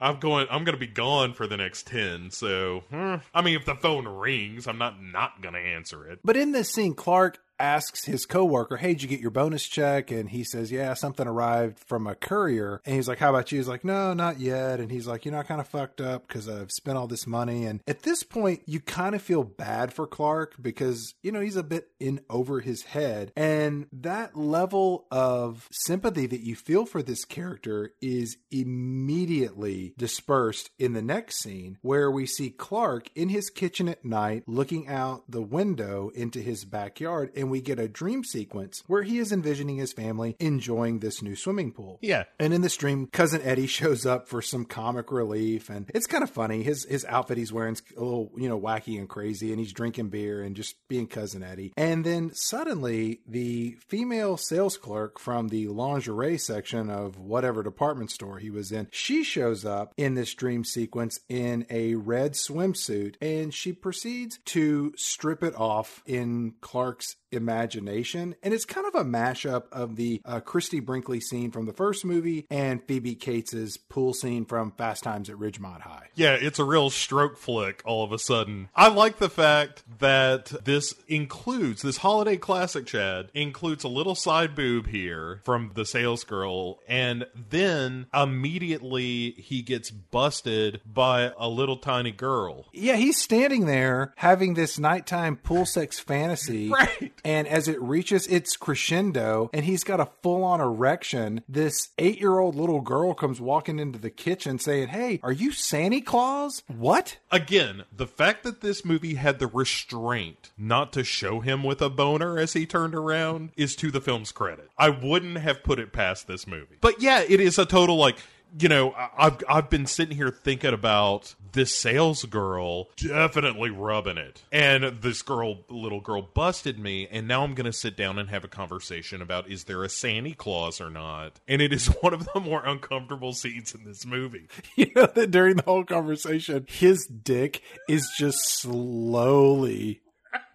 I'm going. I'm gonna be gone for the next ten. So, hmm, I mean, if the phone rings, I'm not not gonna answer it." But in this scene, Clark asks his coworker, "Hey, did you get your bonus check?" And he says, "Yeah, something arrived from a courier." And he's like, "How about you?" He's like, "No, not yet." And he's like, "You know, I kind of fucked up because I've spent all this money." And at this point, you kind of feel bad for Clark because you know he's a bit in over his head, and that level of sympathy that you feel for this character is immediately dispersed in the next scene where we see Clark in his kitchen at night looking out the window into his backyard and we get a dream sequence where he is envisioning his family enjoying this new swimming pool. Yeah. And in this dream, cousin Eddie shows up for some comic relief, and it's kind of funny. His his outfit he's wearing's a little you know wacky and crazy, and he's drinking beer and just being cousin Eddie. And then suddenly, the female sales clerk from the lingerie section of whatever department store he was in, she shows up in this dream sequence in a red swimsuit, and she proceeds to strip it off in Clark's imagination. And it's kind of a mashup of the uh, Christie Brinkley scene from the first movie and Phoebe Cates's pool scene from Fast Times at Ridgemont High. Yeah, it's a real stroke flick all of a sudden. I like the fact that this includes, this holiday classic, Chad, includes a little side boob here from the sales girl, and then immediately he gets busted by a little tiny girl. Yeah, he's standing there having this nighttime pool sex fantasy. Right. And as it reaches its crescendo and he's got a full on erection, this eight year old little girl comes walking into the kitchen saying, Hey, are you Santa Claus? What? Again, the fact that this movie had the restraint not to show him with a boner as he turned around is to the film's credit. I wouldn't have put it past this movie. But yeah, it is a total like you know, I've I've been sitting here thinking about this sales girl definitely rubbing it, and this girl, little girl, busted me, and now I'm gonna sit down and have a conversation about is there a Santa Claus or not, and it is one of the more uncomfortable scenes in this movie. You know that during the whole conversation, his dick is just slowly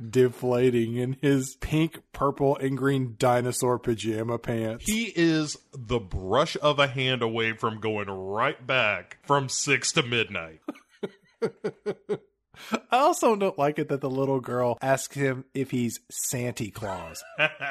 deflating in his pink, purple, and green dinosaur pajama pants. He is the brush of a hand away from going right back from six to midnight. I also don't like it that the little girl asks him if he's Santa Claus.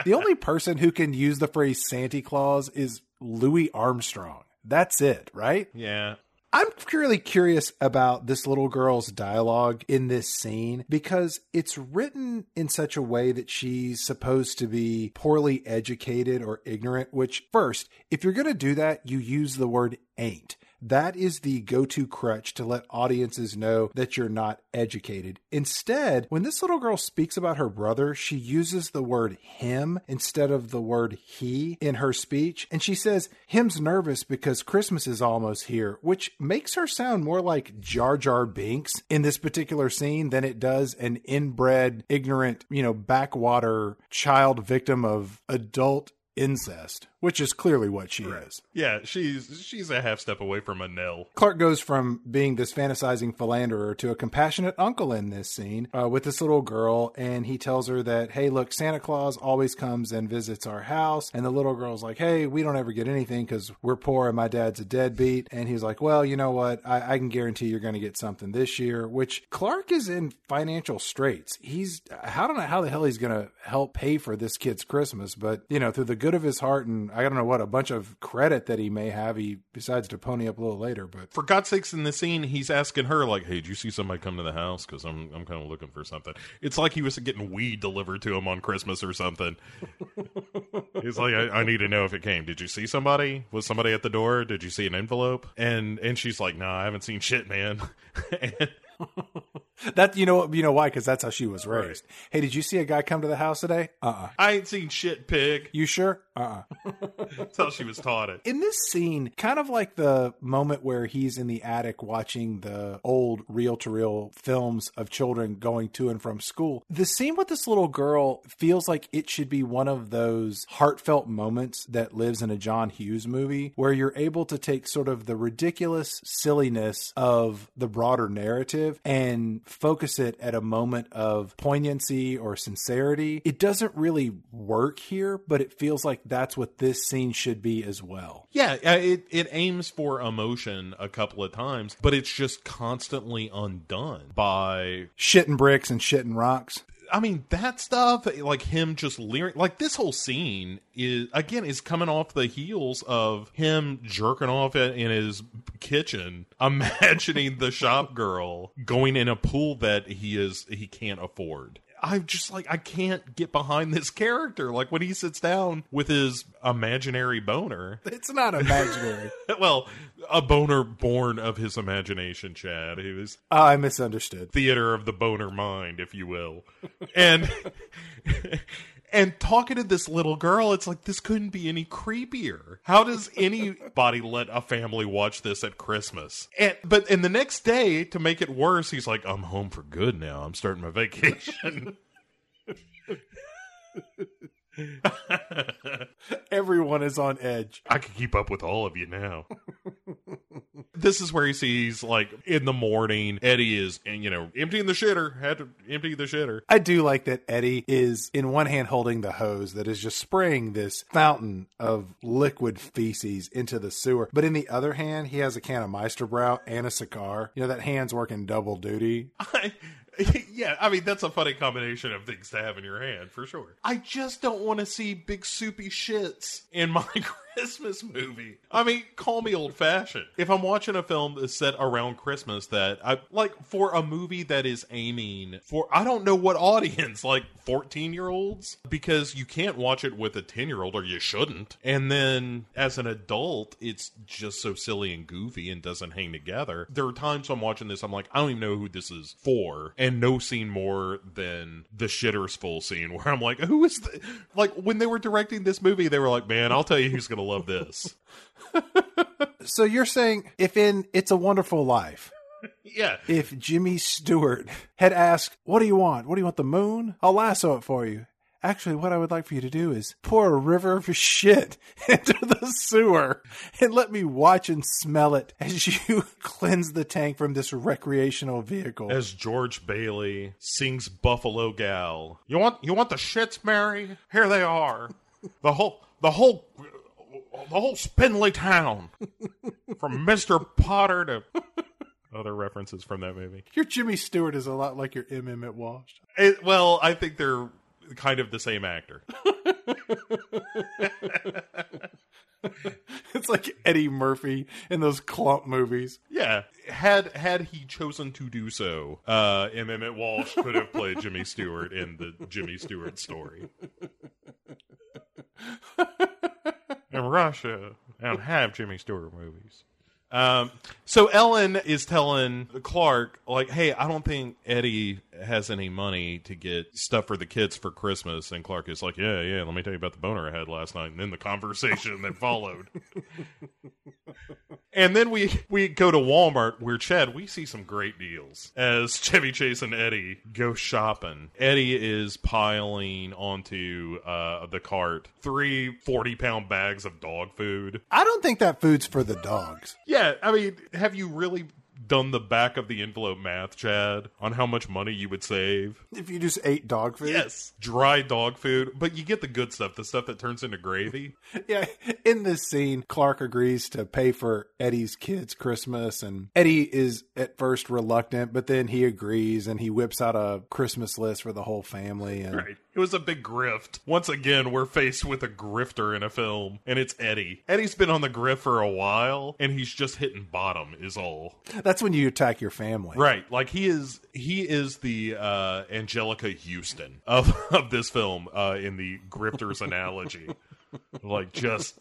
the only person who can use the phrase Santa Claus is Louis Armstrong. That's it, right? Yeah. I'm really curious about this little girl's dialogue in this scene because it's written in such a way that she's supposed to be poorly educated or ignorant, which, first, if you're going to do that, you use the word ain't. That is the go to crutch to let audiences know that you're not educated. Instead, when this little girl speaks about her brother, she uses the word him instead of the word he in her speech. And she says, Him's nervous because Christmas is almost here, which makes her sound more like Jar Jar Binks in this particular scene than it does an inbred, ignorant, you know, backwater child victim of adult incest, which is clearly what she is. Yeah, she's she's a half step away from a nil. Clark goes from being this fantasizing philanderer to a compassionate uncle in this scene uh, with this little girl, and he tells her that, hey, look, Santa Claus always comes and visits our house. And the little girl's like, hey, we don't ever get anything because we're poor and my dad's a deadbeat. And he's like, well, you know what? I, I can guarantee you're going to get something this year, which Clark is in financial straits. He's, I don't know how the hell he's going to help pay for this kid's Christmas, but, you know, through the good of his heart and I don't know what, a bunch of credit that he may have, he decides to pony up a little later. But For God's sakes, in the scene, he's asking her like, "Hey, did you see somebody come to the house? Because I'm I'm kind of looking for something." It's like he was getting weed delivered to him on Christmas or something. he's like, I, "I need to know if it came. Did you see somebody? Was somebody at the door? Did you see an envelope?" And and she's like, "No, I haven't seen shit, man." and, that, you know, you know why? Because that's how she was raised. Hey, did you see a guy come to the house today? Uh uh I ain't seen shit, pig. You sure? Uh uh That's how she was taught it. In this scene, kind of like the moment where he's in the attic watching the old reel to reel films of children going to and from school, the scene with this little girl feels like it should be one of those heartfelt moments that lives in a John Hughes movie where you're able to take sort of the ridiculous silliness of the broader narrative and focus it at a moment of poignancy or sincerity. It doesn't really work here, but it feels like that's what this scene should be as well. Yeah, uh, it it aims for emotion a couple of times, but it's just constantly undone by Shitting bricks and shitting rocks. I mean that stuff, like him just leering, like this whole scene is again is coming off the heels of him jerking off in in his kitchen, imagining the shop girl going in a pool that he is he can't afford. I'm just like I can't get behind this character. Like when he sits down with his imaginary boner, It's not imaginary. well, a boner born of his imagination, Chad. He was oh, I misunderstood. theater of the boner mind, if you will. And and talking to this little girl, it's like this couldn't be any creepier. How does anybody let a family watch this at Christmas? And but and the next day, to make it worse, he's like, I'm home for good now. I'm starting my vacation. Everyone is on edge. I can keep up with all of you now. This is where he sees, like, in the morning, Eddie is, and you know, emptying the shitter, had to empty the shitter. I do like that Eddie is in one hand holding the hose that is just spraying this fountain of liquid feces into the sewer. But in the other hand, he has a can of Meister Brau and a cigar. You know, that hand's working double duty. I, yeah, I mean that's a funny combination of things to have in your hand for sure. I just don't want to see big soupy shits in my Christmas movie. I mean, call me old fashioned. If I'm watching a film that's set around Christmas that I like for a movie that is aiming for I don't know what audience, like 14 year olds, because you can't watch it with a 10 year old or you shouldn't. And then as an adult, it's just so silly and goofy and doesn't hang together. There are times I'm watching this, I'm like, I don't even know who this is for, and no scene more than the shitters full scene where I'm like, who is the like when they were directing this movie, they were like, man, I'll tell you who's gonna love this. So you're saying if in It's a Wonderful Life, Yeah. if Jimmy Stewart had asked, What do you want? What do you want? The moon? I'll lasso it for you. Actually, what I would like for you to do is pour a river of shit into the sewer and let me watch and smell it as you cleanse the tank from this recreational vehicle. As George Bailey sings Buffalo Gal. You want you want the shits, Mary? Here they are. The whole the whole the whole spindly town. From Mr. Potter to other references from that movie. your Jimmy Stewart is a lot like your M. Emmett Walsh. It, well, I think they're kind of the same actor. It's like Eddie Murphy in those clump movies. Yeah, had had he chosen to do so, uh, M. Emmett Walsh could have played Jimmy Stewart in the Jimmy Stewart story. in Russia, and have Jimmy Stewart movies. Um, so Ellen is telling Clark, like, hey, I don't think Eddie has any money to get stuff for the kids for Christmas. And Clark is like, yeah, yeah, let me tell you about the boner I had last night. And then the conversation that followed. And then we we go to Walmart where Chad we see some great deals as Chevy Chase and Eddie go shopping. Eddie is piling onto uh, the cart three 40 pound bags of dog food. I don't think that food's for the dogs. Yeah, I mean, have you really done the back of the envelope math, Chad, on how much money you would save? If you just ate dog food. Yes, dry dog food, but you get the good stuff, the stuff that turns into gravy. Yeah. In this scene, Clark agrees to pay for Eddie's kids' Christmas, and Eddie is at first reluctant, but then he agrees and he whips out a Christmas list for the whole family. And Right. It was a big grift. Once again, we're faced with a grifter in a film, and it's Eddie. Eddie's been on the grift for a while, and he's just hitting bottom, is all. that's when you attack your family. Right. Like he is he is the uh Anjelica Huston of, of this film, uh, in the grifters analogy. like just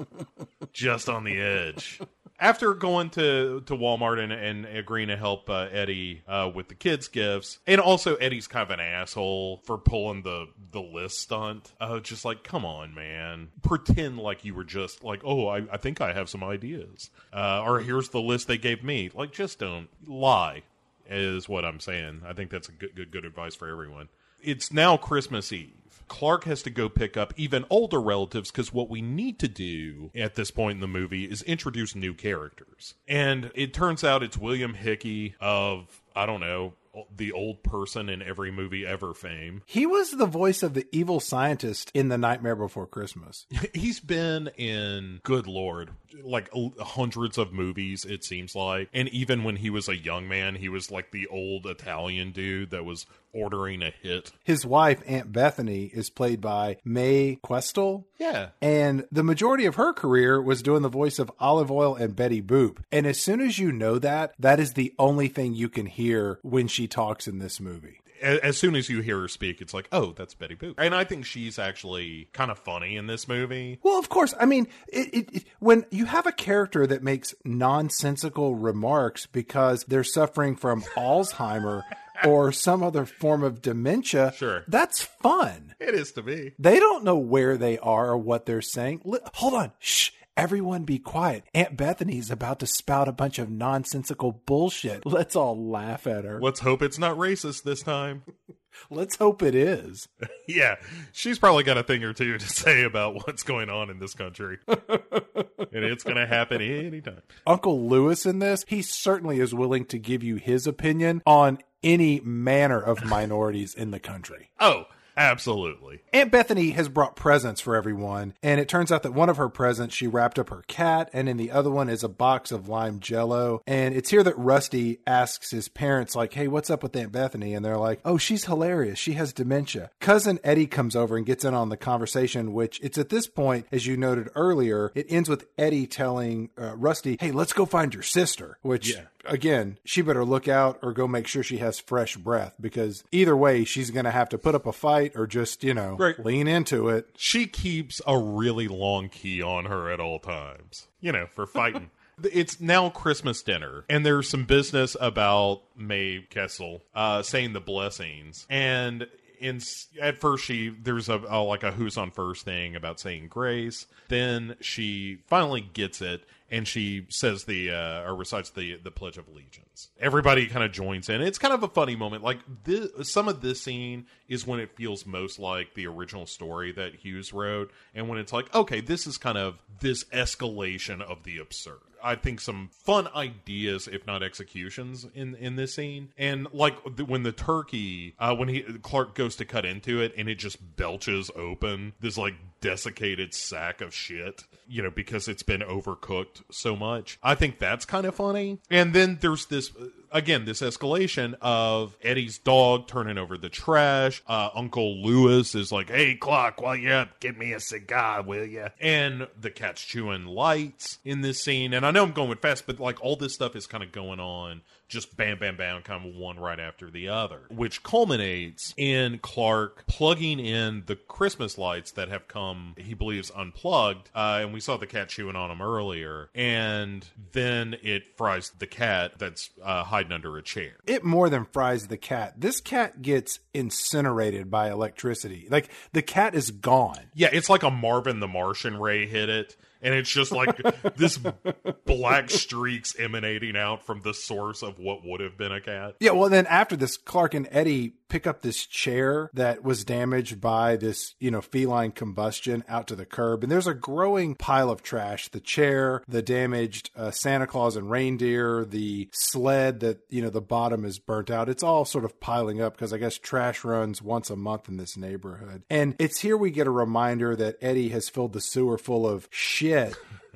just on the edge. After going to, to Walmart and, and agreeing to help uh, Eddie uh, with the kids' gifts, and also Eddie's kind of an asshole for pulling the the list stunt. Uh, just like, come on, man, pretend like you were just like, oh, I, I think I have some ideas, uh, or here's the list they gave me. Like, just don't lie, is what I'm saying. I think that's a good good good advice for everyone. It's now Christmas Eve. Clark has to go pick up even older relatives because what we need to do at this point in the movie is introduce new characters. And it turns out it's William Hickey of, I don't know, the old person in every movie ever fame. He was the voice of the evil scientist in The Nightmare Before Christmas. He's been in, good lord, like hundreds of movies, it seems like. And even when he was a young man, he was like the old Italian dude that was ordering a hit. His wife, Aunt Bethany, is played by Mae Questel. Yeah. And the majority of her career was doing the voice of Olive Oyl and Betty Boop. And as soon as you know that, that is the only thing you can hear when she talks in this movie. as soon as you hear her speak, it's like, oh, that's Betty Boop. And I think she's actually kind of funny in this movie. Well, of course. I mean, it, it, it, when you have a character that makes nonsensical remarks because they're suffering from Alzheimer or some other form of dementia, Sure. that's fun. It is to me. They don't know where they are or what they're saying. Li- hold on. Shh. Everyone be quiet. Aunt Bethany's about to spout a bunch of nonsensical bullshit. Let's all laugh at her. Let's hope it's not racist this time. Let's hope it is. yeah, she's probably got a thing or two to say about what's going on in this country. and it's going to happen anytime. Uncle Lewis in this, he certainly is willing to give you his opinion on any manner of minorities in the country. Oh, absolutely. Aunt Bethany has brought presents for everyone, and it turns out that one of her presents she wrapped up her cat, and in the other one is a box of lime jello. And it's here that Rusty asks his parents, like, hey, what's up with Aunt Bethany? And they're like, oh, she's hilarious. She has dementia. Cousin Eddie comes over and gets in on the conversation, which it's at this point, as you noted earlier, it ends with Eddie telling uh, Rusty, hey, let's go find your sister, which Yeah. Again, she better look out or go make sure she has fresh breath because either way, she's going to have to put up a fight or just, you know, Right. lean into it. She keeps a really long key on her at all times, you know, for fighting. It's now Christmas dinner, and there's some business about Mae Questel uh, saying the blessings. And in at first she there's a, a like a who's on first thing about saying grace. Then she finally gets it and she says the uh, or recites the the Pledge of Allegiance. Everybody kind of joins in. It's kind of a funny moment. Like this, some of this scene is when it feels most like the original story that Hughes wrote, and when it's like, okay, this is kind of this escalation of the absurd. I think some fun ideas, if not executions, in in this scene. And like when the turkey, uh, when he Clark goes to cut into it, and it just belches open this like desiccated sack of shit, you know, because it's been overcooked so much. I think that's kind of funny. And then there's this again, this escalation of Eddie's dog turning over the trash. Uh, Uncle Lewis is like, "Hey, Clock, while you're up, give me a cigar, will you?" And the cat's chewing lights in this scene. And I know I'm going fast, but like all this stuff is kind of going on just bam, bam, bam, kind of one right after the other, which culminates in Clark plugging in the Christmas lights that have come, he believes, unplugged. Uh, and we saw the cat chewing on them earlier. And then it fries the cat that's uh, hiding under a chair. It more than fries the cat. This cat gets incinerated by electricity. Like the cat is gone. Yeah, it's like a Marvin the Martian ray hit it and it's just like this black streaks emanating out from the source of what would have been a cat. Yeah, well, then after this, Clark and Eddie pick up this chair that was damaged by this, you know, feline combustion out to the curb, and there's a growing pile of trash: the chair, the damaged uh, Santa Claus and reindeer, the sled that you know the bottom is burnt out. It's all sort of piling up because I guess trash runs once a month in this neighborhood, and it's here we get a reminder that Eddie has filled the sewer full of shit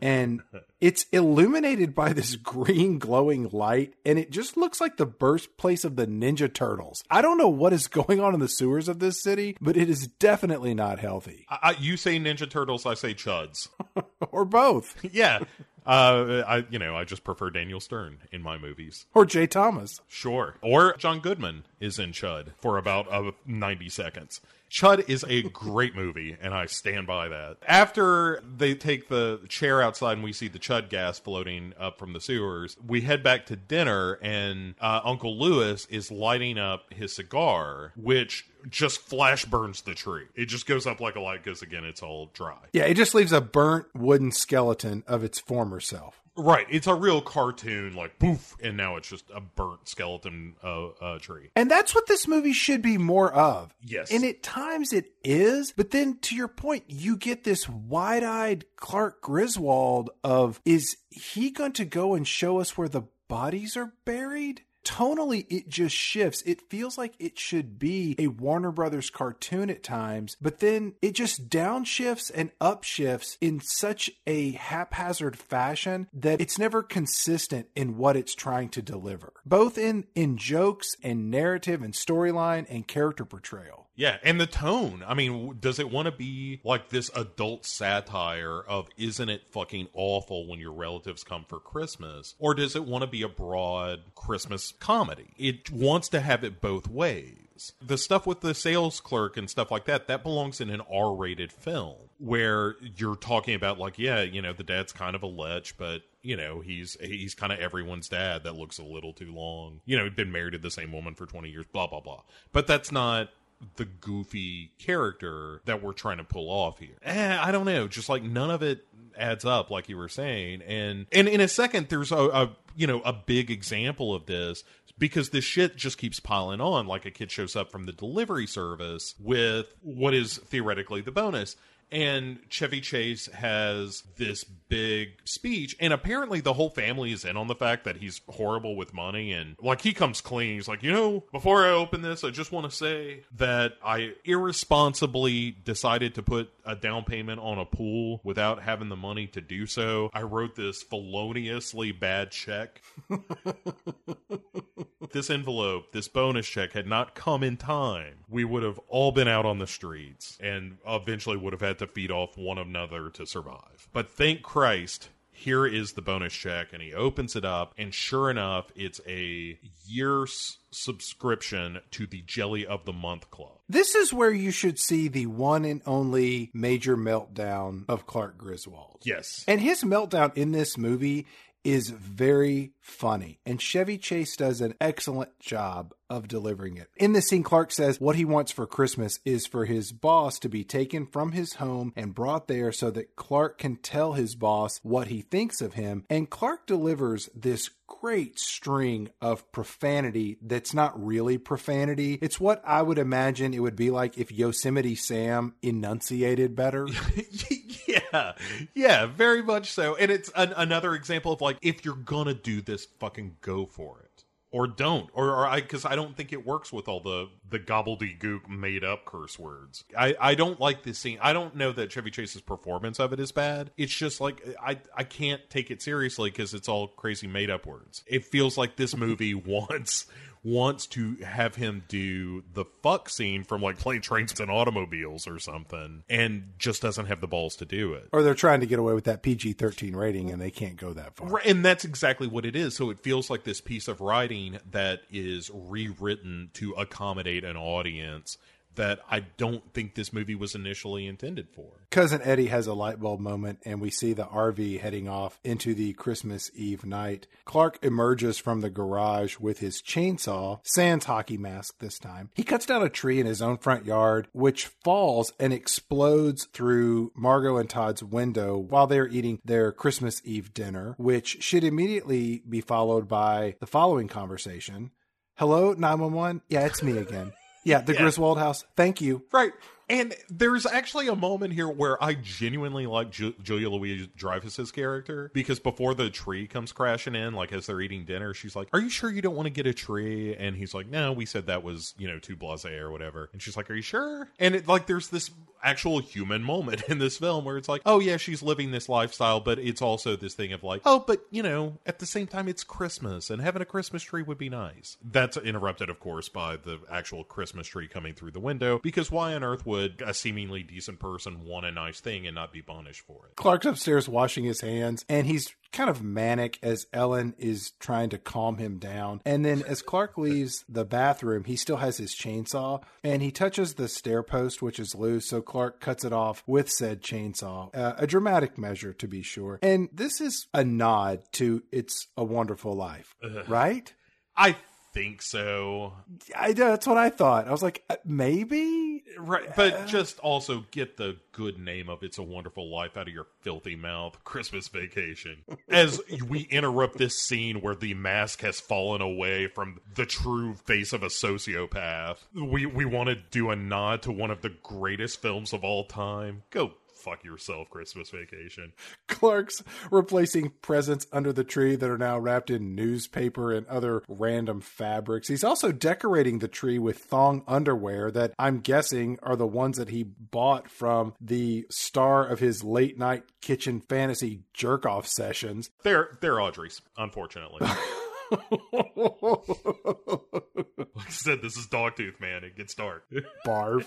and it's illuminated by this green glowing light and it just looks like the birthplace of the ninja turtles. I don't know what is going on in the sewers of this city but it is definitely not healthy. I, you say ninja turtles i say chuds. Or both. Yeah. Uh, I you know I just prefer Daniel Stern in my movies, or Jay Thomas, sure, or John Goodman is in Chud for about uh, ninety seconds. Chud is a great movie, and I stand by that. After they take the chair outside and we see the Chud gas floating up from the sewers, we head back to dinner, and uh, Uncle Lewis is lighting up his cigar, which just flash burns the tree. It just goes up like a light because again, it's all dry. Yeah, it just leaves a burnt wooden skeleton of its former self. Right, it's a real cartoon, like poof, and now it's just a burnt skeleton uh, uh, tree. And that's what this movie should be more of. Yes. And at times it is, but then to your point, you get this wide eyed Clark Griswold of is he going to go and show us where the bodies are buried? Tonally it just shifts. It feels like it should be a Warner Brothers cartoon at times, but then it just downshifts and upshifts in such a haphazard fashion that it's never consistent in what it's trying to deliver, both in in jokes and narrative and storyline and character portrayal. Yeah, and the tone. I mean, does it want to be like this adult satire of isn't it fucking awful when your relatives come for Christmas? Or does it want to be a broad Christmas comedy? It wants to have it both ways. The stuff with the sales clerk and stuff like that, that belongs in an R rated film where you're talking about like, yeah, you know, the dad's kind of a lech, but you know, he's he's kind of everyone's dad that looks a little too long. You know, he'd been married to the same woman for 20 years, blah blah blah. But that's not the goofy character that we're trying to pull off here. Eh, I don't know, just like none of it adds up, like you were saying. And and in a second, there's a, a you know a big example of this because this shit just keeps piling on. Like a kid shows up from the delivery service with what is theoretically the bonus and Chevy Chase has this big speech, and apparently the whole family is in on the fact that he's horrible with money, and like he comes clean. He's like, you know, before I open this, I just want to say that I irresponsibly decided to put a down payment on a pool without having the money to do so. I wrote this feloniously bad check. this envelope, this bonus check had not come in time. We would have all been out on the streets and eventually would have had to feed off one another to survive. But thank Christ, here is the bonus check and he opens it up and sure enough it's a year's subscription to the jelly of the month club. This is where you should see the one and only major meltdown of clark griswold. Yes. And his meltdown in this movie is very funny, and Chevy Chase does an excellent job of delivering it. In this scene, Clark says what he wants for Christmas is for his boss to be taken from his home and brought there so that Clark can tell his boss what he thinks of him. And Clark delivers this great string of profanity that's not really profanity. It's what I would imagine it would be like if Yosemite Sam enunciated better. yeah, yeah, very much so. And it's an, another example of like, if you're gonna do this, fucking go for it. Or don't. Or, or i because i don't think it works with all the the gobbledygook made up curse words. I i don't like this scene. I don't know that chevy chase's performance of it is bad. It's just like i i can't take it seriously because it's all crazy made up words. It feels like this movie wants wants to have him do the fuck scene from like plane trains and automobiles or something and just doesn't have the balls to do it. Or they're trying to get away with that pg-13 rating and they can't go that far. Right, and that's exactly what it is. So it feels like this piece of writing that is rewritten to accommodate an audience that I don't think this movie was initially intended for. Cousin Eddie has a light bulb moment, and we see the RV heading off into the Christmas Eve night. Clark emerges from the garage with his chainsaw, sans hockey mask this time. He cuts down a tree in his own front yard, which falls and explodes through Margot and Todd's window while they're eating their Christmas Eve dinner, which should immediately be followed by the following conversation. Hello, 911? Yeah, it's me again. Yeah, the yeah. Griswold house. Thank you. Right. And there's actually a moment here where I genuinely like Ju- Julia Louis Dreyfus's character because before the tree comes crashing in, like as they're eating dinner, she's like, "Are you sure you don't want to get a tree?" And he's like, "No, we said that was you know too blasé or whatever." And she's like, "Are you sure?" And it like there's this actual human moment in this film where it's like, oh yeah, she's living this lifestyle, but it's also this thing of like, oh, but you know, at the same time, it's Christmas and having a Christmas tree would be nice. That's interrupted, of course, by the actual Christmas tree coming through the window because why on earth would a seemingly decent person want a nice thing and not be punished for it? Clark's upstairs washing his hands and he's kind of manic as Ellen is trying to calm him down. And then as Clark leaves the bathroom, he still has his chainsaw and he touches the stair post, which is loose. So Clark cuts it off with said chainsaw. Uh, a dramatic measure, to be sure. And this is a nod to It's a Wonderful Life, right? I think so. I, that's what I thought. I was like, uh, maybe, right? But uh, just also get the good name of "It's a Wonderful Life" out of your filthy mouth. Christmas Vacation. As we interrupt this scene where the mask has fallen away from the true face of a sociopath, we we want to do a nod to one of the greatest films of all time. Go fuck yourself Christmas vacation. Clark's replacing presents under the tree that are now wrapped in newspaper and other random fabrics. He's also decorating the tree with thong underwear that I'm guessing are the ones that he bought from the star of his late night kitchen fantasy jerk off sessions. They're they're Audrey's, unfortunately. like I said, this is Dogtooth, man. It gets dark. Barf.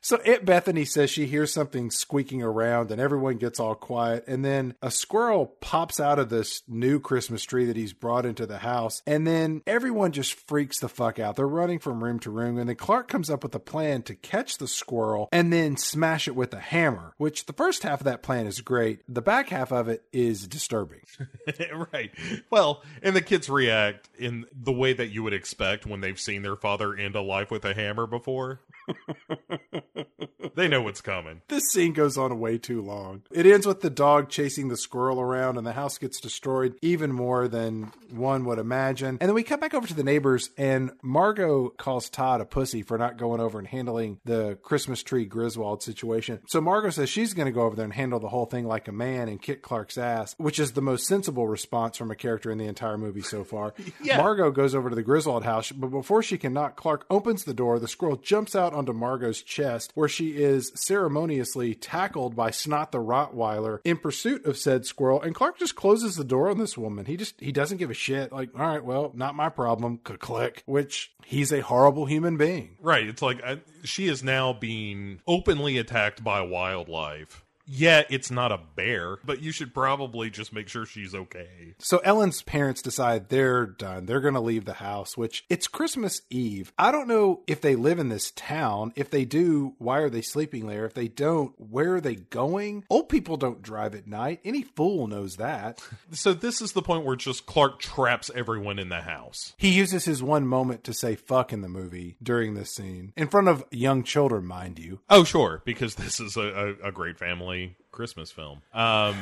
So Aunt Bethany says she hears something squeaking around and everyone gets all quiet. And then a squirrel pops out of this new Christmas tree that he's brought into the house. And then everyone just freaks the fuck out. They're running from room to room. And then Clark comes up with a plan to catch the squirrel and then smash it with a hammer, which the first half of that plan is great. The back half of it is disturbing. right. Well, and the kids react react in the way that you would expect when they've seen their father end a life with a hammer before. they know what's coming. This scene goes on way too long. It ends with the dog chasing the squirrel around, and the house gets destroyed even more than one would imagine. And then we cut back over to the neighbors, and Margot calls Todd a pussy for not going over and handling the Christmas tree Griswold situation. So Margot says she's going to go over there and handle the whole thing like a man and kick Clark's ass, which is the most sensible response from a character in the entire movie so far. yeah. Margot goes over to the Griswold house, but before she can knock, Clark opens the door. The squirrel jumps out onto Margot's chest, where she is ceremoniously tackled by Snot the Rottweiler in pursuit of said squirrel. And Clark just closes the door on this woman. He just he doesn't give a shit. Like, all right, well, not my problem. Click. Which he's a horrible human being. Right. It's like I, she is now being openly attacked by wildlife Yeah, it's not a bear, but you should probably just make sure she's okay. So Ellen's parents decide they're done. They're going to leave the house, which it's Christmas Eve. I don't know if they live in this town. If they do, why are they sleeping there? If they don't, where are they going? Old people don't drive at night. Any fool knows that. So this is the point where just Clark traps everyone in the house. He uses his one moment to say fuck in the movie during this scene. In front of young children, mind you. Oh, sure, because this is a, a, a great family Christmas film. Um,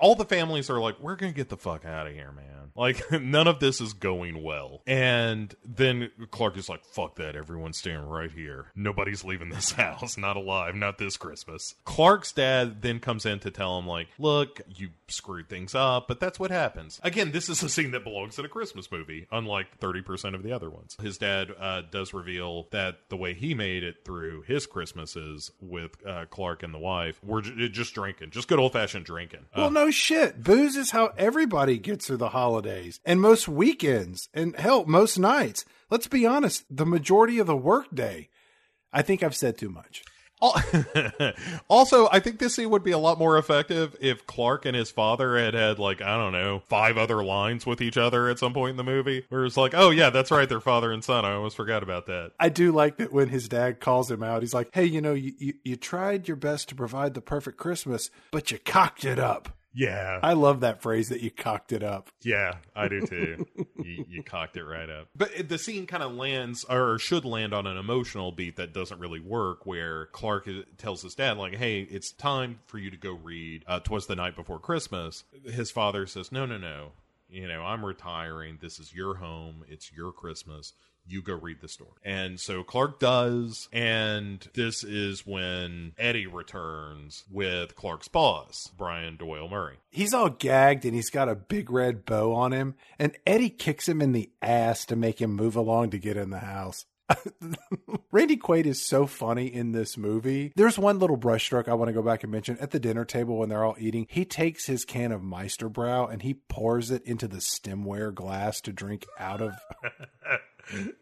all the families are like, we're going to get the fuck out of here, man. Like, none of this is going well. And then Clark is like, fuck that. Everyone's staying right here. Nobody's leaving this house. Not alive. Not this Christmas. Clark's dad then comes in to tell him, like, look, you screwed things up, but that's what happens. Again, this is a scene that belongs in a Christmas movie, unlike 30% of the other ones. His dad uh, does reveal that the way he made it through his Christmases with uh, Clark and the wife, we're j- just drinking, just good old fashioned drinking. Uh, Well, no shit. Booze is how everybody gets through the holidays and most weekends and hell, most nights. Let's be honest, the majority of the workday. I think I've said too much. Also, I think this scene would be a lot more effective if Clark and his father had had like I don't know five other lines with each other at some point in the movie, where it's like, oh yeah, that's right, they're father and son. I almost forgot about that. I do like that when his dad calls him out, he's like, hey, you know, you, you, you tried your best to provide the perfect Christmas, but you cocked it up. Yeah, I love that phrase that you cocked it up. yeah, I do too. you, you cocked it right up. But the scene kind of lands, or should land, on an emotional beat that doesn't really work. Where Clark tells his dad, like, "Hey, it's time for you to go read." Uh, Twas the night before Christmas. His father says, "No, no, no. You know, I'm retiring. This is your home. It's your Christmas." You go read the story. And so Clark does. And this is when Eddie returns with Clark's boss, Brian Doyle Murray. He's all gagged and he's got a big red bow on him, and Eddie kicks him in the ass to make him move along to get in the house. Randy Quaid is so funny in this movie. There's one little brushstroke I want to go back and mention. At the dinner table when they're all eating, he takes his can of Meister Brau and he pours it into the stemware glass to drink out of.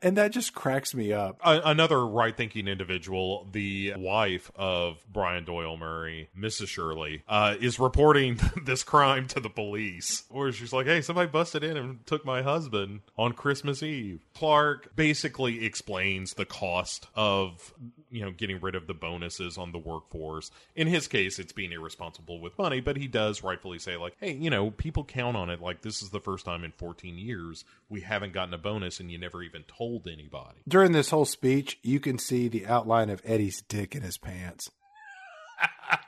and that just cracks me up. Another right thinking individual, the wife of Brian Doyle Murray, Mrs. Shirley, uh, is reporting this crime to the police. Where she's like, hey, somebody busted in and took my husband on Christmas Eve. Clark basically explains the cost of, you know, getting rid of the bonuses on the workforce. In his case, it's being irresponsible with money, but he does rightfully say, like, hey, you know, people count on it. Like, this is the first time in 14 years we haven't gotten a bonus and you never even told anybody. During this whole speech, you can see the outline of Eddie's dick in his pants.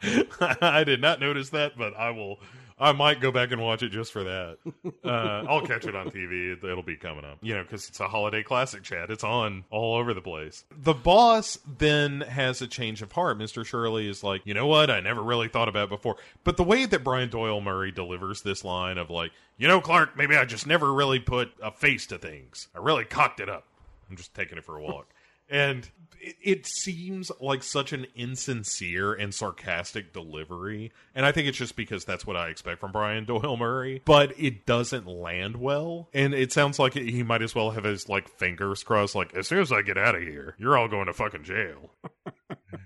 I did not notice that, but I will. I might go back and watch it just for that. Uh, I'll catch it on TV. It- It'll be coming up, you know, because it's a holiday classic. Chat. It's on all over the place. The boss then has a change of heart. Mister Shirley is like, you know what? I never really thought about before. But the way that Brian Doyle Murray delivers this line of like, you know, Clark, maybe I just never really put a face to things. I really cocked it up. I'm just taking it for a walk. And it, it seems like such an insincere and sarcastic delivery. And I think it's just because that's what I expect from Brian Doyle Murray. But it doesn't land well. And it sounds like he might as well have his like fingers crossed, like, as soon as I get out of here, you're all going to fucking jail.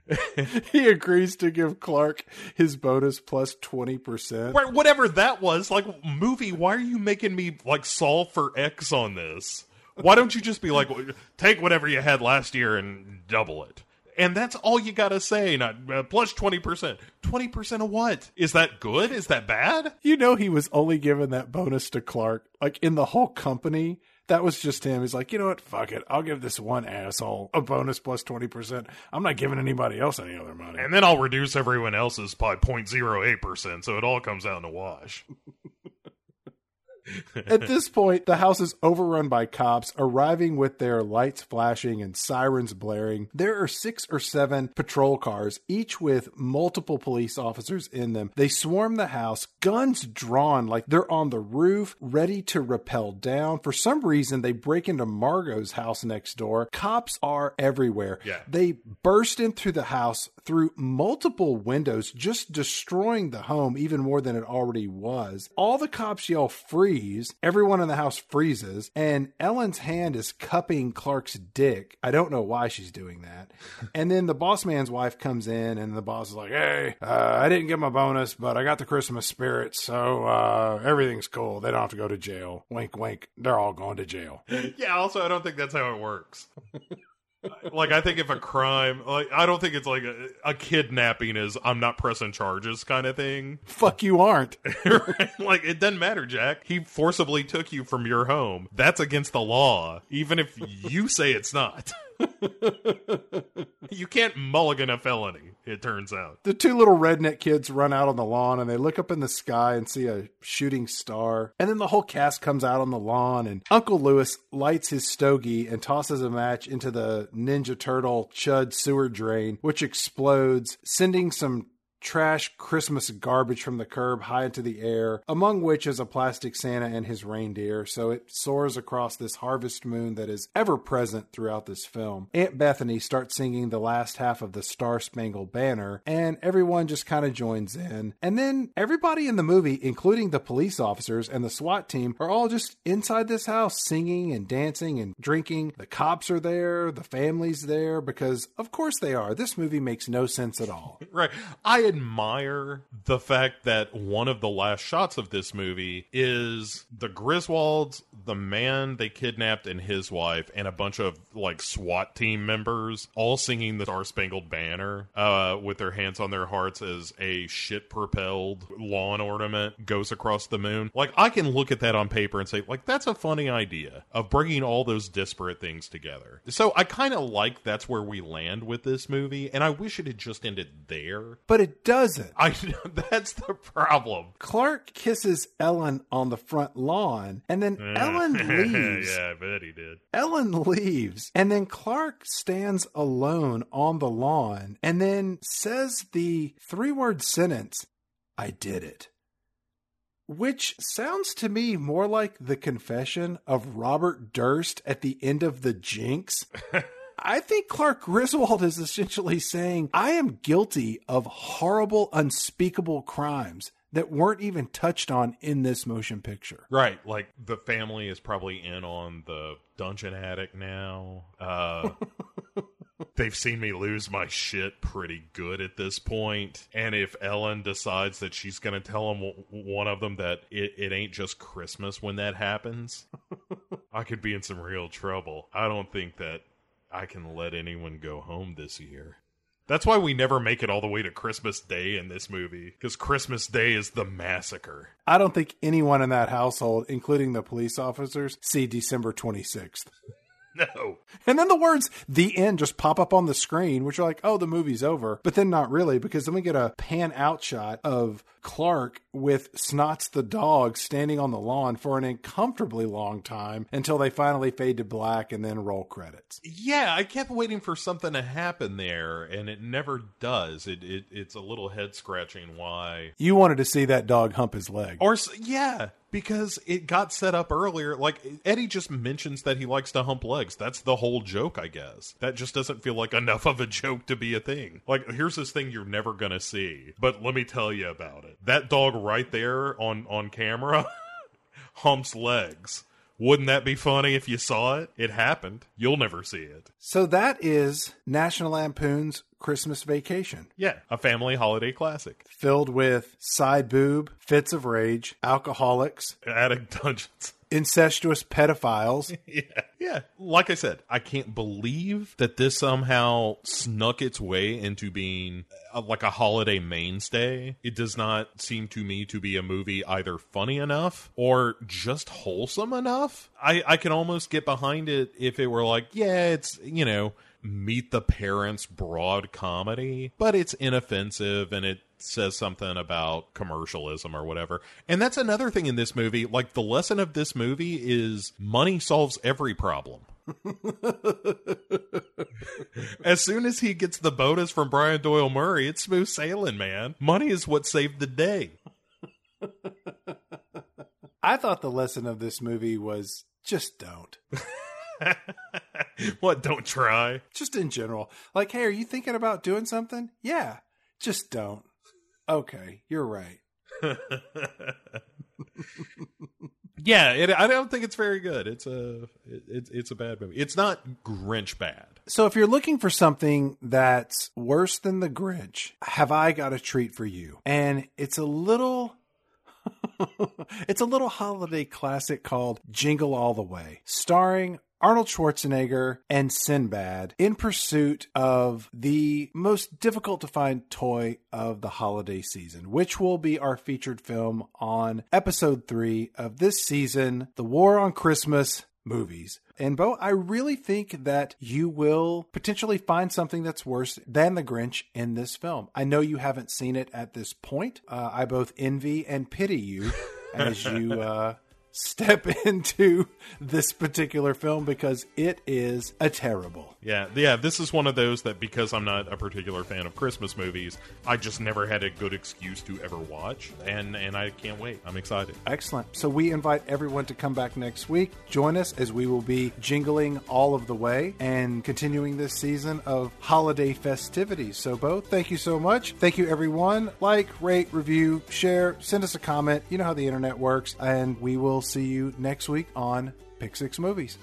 he agrees to give Clark his bonus plus 20%. Where- Whatever that was, like, movie, why are you making me like solve for X on this? Why don't you just be like, take whatever you had last year and double it? And that's all you gotta say. Not uh, plus twenty percent. Twenty percent of what? Is that good? Is that bad? You know, he was only giving that bonus to Clark. Like in the whole company, that was just him. He's like, you know what? Fuck it. I'll give this one asshole a bonus plus 20%. I'm not giving anybody else any other money. And then I'll reduce everyone else's by 0.08 percent, so it all comes out in a wash. At this point, the house is overrun by cops arriving with their lights flashing and sirens blaring. There are six or seven patrol cars, each with multiple police officers in them. They swarm the house, guns drawn like they're on the roof, ready to rappel down. For some reason, they break into Margot's house next door. Cops are everywhere. Yeah. They burst in through the house through multiple windows, just destroying the home even more than it already was. All the cops yell free freeze. Everyone in the house freezes, and Ellen's hand is cupping Clark's dick. I don't know why she's doing that. and then the boss man's wife comes in, and the boss is like, "Hey, uh, I didn't get my bonus, but I got the Christmas spirit, so uh, everything's cool. They don't have to go to jail. Wink, wink. They're all going to jail." yeah, also, I don't think that's how it works. like I think if a crime, like I don't think it's like a, a kidnapping is I'm not pressing charges kind of thing. Fuck you aren't. Right? Like it doesn't matter, Jack. He forcibly took you from your home. That's against the law, even if you say it's not. you can't mulligan a felony, it turns out. The two little redneck kids run out on the lawn and they look up in the sky and see a shooting star. And then the whole cast comes out on the lawn and Uncle Lewis lights his stogie and tosses a match into the Ninja Turtle Chud sewer drain, which explodes, sending some trash Christmas garbage from the curb high into the air, among which is a plastic Santa and his reindeer. So it soars across this harvest moon that is ever present throughout this film. Aunt Bethany starts singing the last half of the Star Spangled Banner, and everyone just kind of joins in. And then everybody in the movie, including the police officers and the SWAT team, are all just inside this house singing and dancing and drinking. The cops are there, the family's there, because of course they are. This movie makes no sense at all. Right. I admire the fact that one of the last shots of this movie is the Griswolds, the man they kidnapped, and his wife, and a bunch of like SWAT team members all singing the Star Spangled Banner uh, with their hands on their hearts as a shit propelled lawn ornament goes across the moon. Like, I can look at that on paper and say, like, that's a funny idea of bringing all those disparate things together. So I kind of like that's where we land with this movie, and I wish it had just ended there. But it doesn't. I know that's the problem. Clark kisses Ellen on the front lawn, and then Ellen leaves. yeah, I bet he did. Ellen leaves, and then Clark stands alone on the lawn and then says the three word sentence, I did it. Which sounds to me more like the confession of Robert Durst at the end of The Jinx. I think Clark Griswold is essentially saying, I am guilty of horrible, unspeakable crimes that weren't even touched on in this motion picture. Right, like the family is probably in on the dungeon attic now. Uh They've seen me lose my shit pretty good at this point. And if Ellen decides that she's going to tell him one of them that it, it ain't just Christmas when that happens, I could be in some real trouble. I don't think that I can let anyone go home this year. That's why we never make it all the way to Christmas Day in this movie, because Christmas Day is the massacre. I don't think anyone in that household, including the police officers, see December 26th. No. And then the words the end just pop up on the screen, which are like, oh, the movie's over. But then not really, because then we get a pan out shot of Clark with Snots the dog standing on the lawn for an uncomfortably long time until they finally fade to black and then roll credits. Yeah, I kept waiting for something to happen there, and it never does. It, it It's a little head scratching why. You wanted to see that dog hump his leg. Or, yeah, because it got set up earlier. Like Eddie just mentions that he likes to hump legs. That's the whole joke, I guess. That just doesn't feel like enough of a joke to be a thing. Like here's this thing you're never gonna see, but let me tell you about it. That dog right there on on camera humps legs. Wouldn't that be funny if you saw it? It happened. You'll never see it. So that is National Lampoon's Christmas Vacation. Yeah, a family holiday classic. Filled with side boob, fits of rage, alcoholics, attic dungeons, incestuous pedophiles. yeah. Yeah. Like I said, I can't believe that this somehow snuck its way into being a, like a holiday mainstay. It does not seem to me to be a movie either funny enough or just wholesome enough. I, I can almost get behind it if it were like, yeah, it's, you know, meet the parents broad comedy, but it's inoffensive and it says something about commercialism or whatever. And that's another thing in this movie. Like the lesson of this movie is money solves every problem. as soon as he gets the bonus from Brian Doyle Murray, it's smooth sailing, man. Money is what saved the day. I thought the lesson of this movie was just don't. what, don't try? Just in general. Like, hey, are you thinking about doing something? Yeah, just don't. Okay, you're right. Yeah, it, I don't think it's very good. It's a it, it's a bad movie. It's not Grinch bad. So if you're looking for something that's worse than the Grinch, have I got a treat for you? And it's a little it's a little holiday classic called Jingle All the Way, starring Arnold Schwarzenegger and Sinbad in pursuit of the most difficult to find toy of the holiday season, which will be our featured film on episode three of this season, The War on Christmas movies. And Bo, I really think that you will potentially find something that's worse than The Grinch in this film. I know you haven't seen it at this point. Uh, I both envy and pity you as you uh, step into this particular film because it is a terrible. Yeah, yeah, this is one of those that because I'm not a particular fan of Christmas movies, I just never had a good excuse to ever watch, and and I can't wait. I'm excited. Excellent. So we invite everyone to come back next week. Join us as we will be jingling all of the way and continuing this season of holiday festivities. So, Bo, thank you so much. Thank you, everyone. Like, rate, review, share, send us a comment. You know how the internet works, and we will see you next week on Pick Six Movies.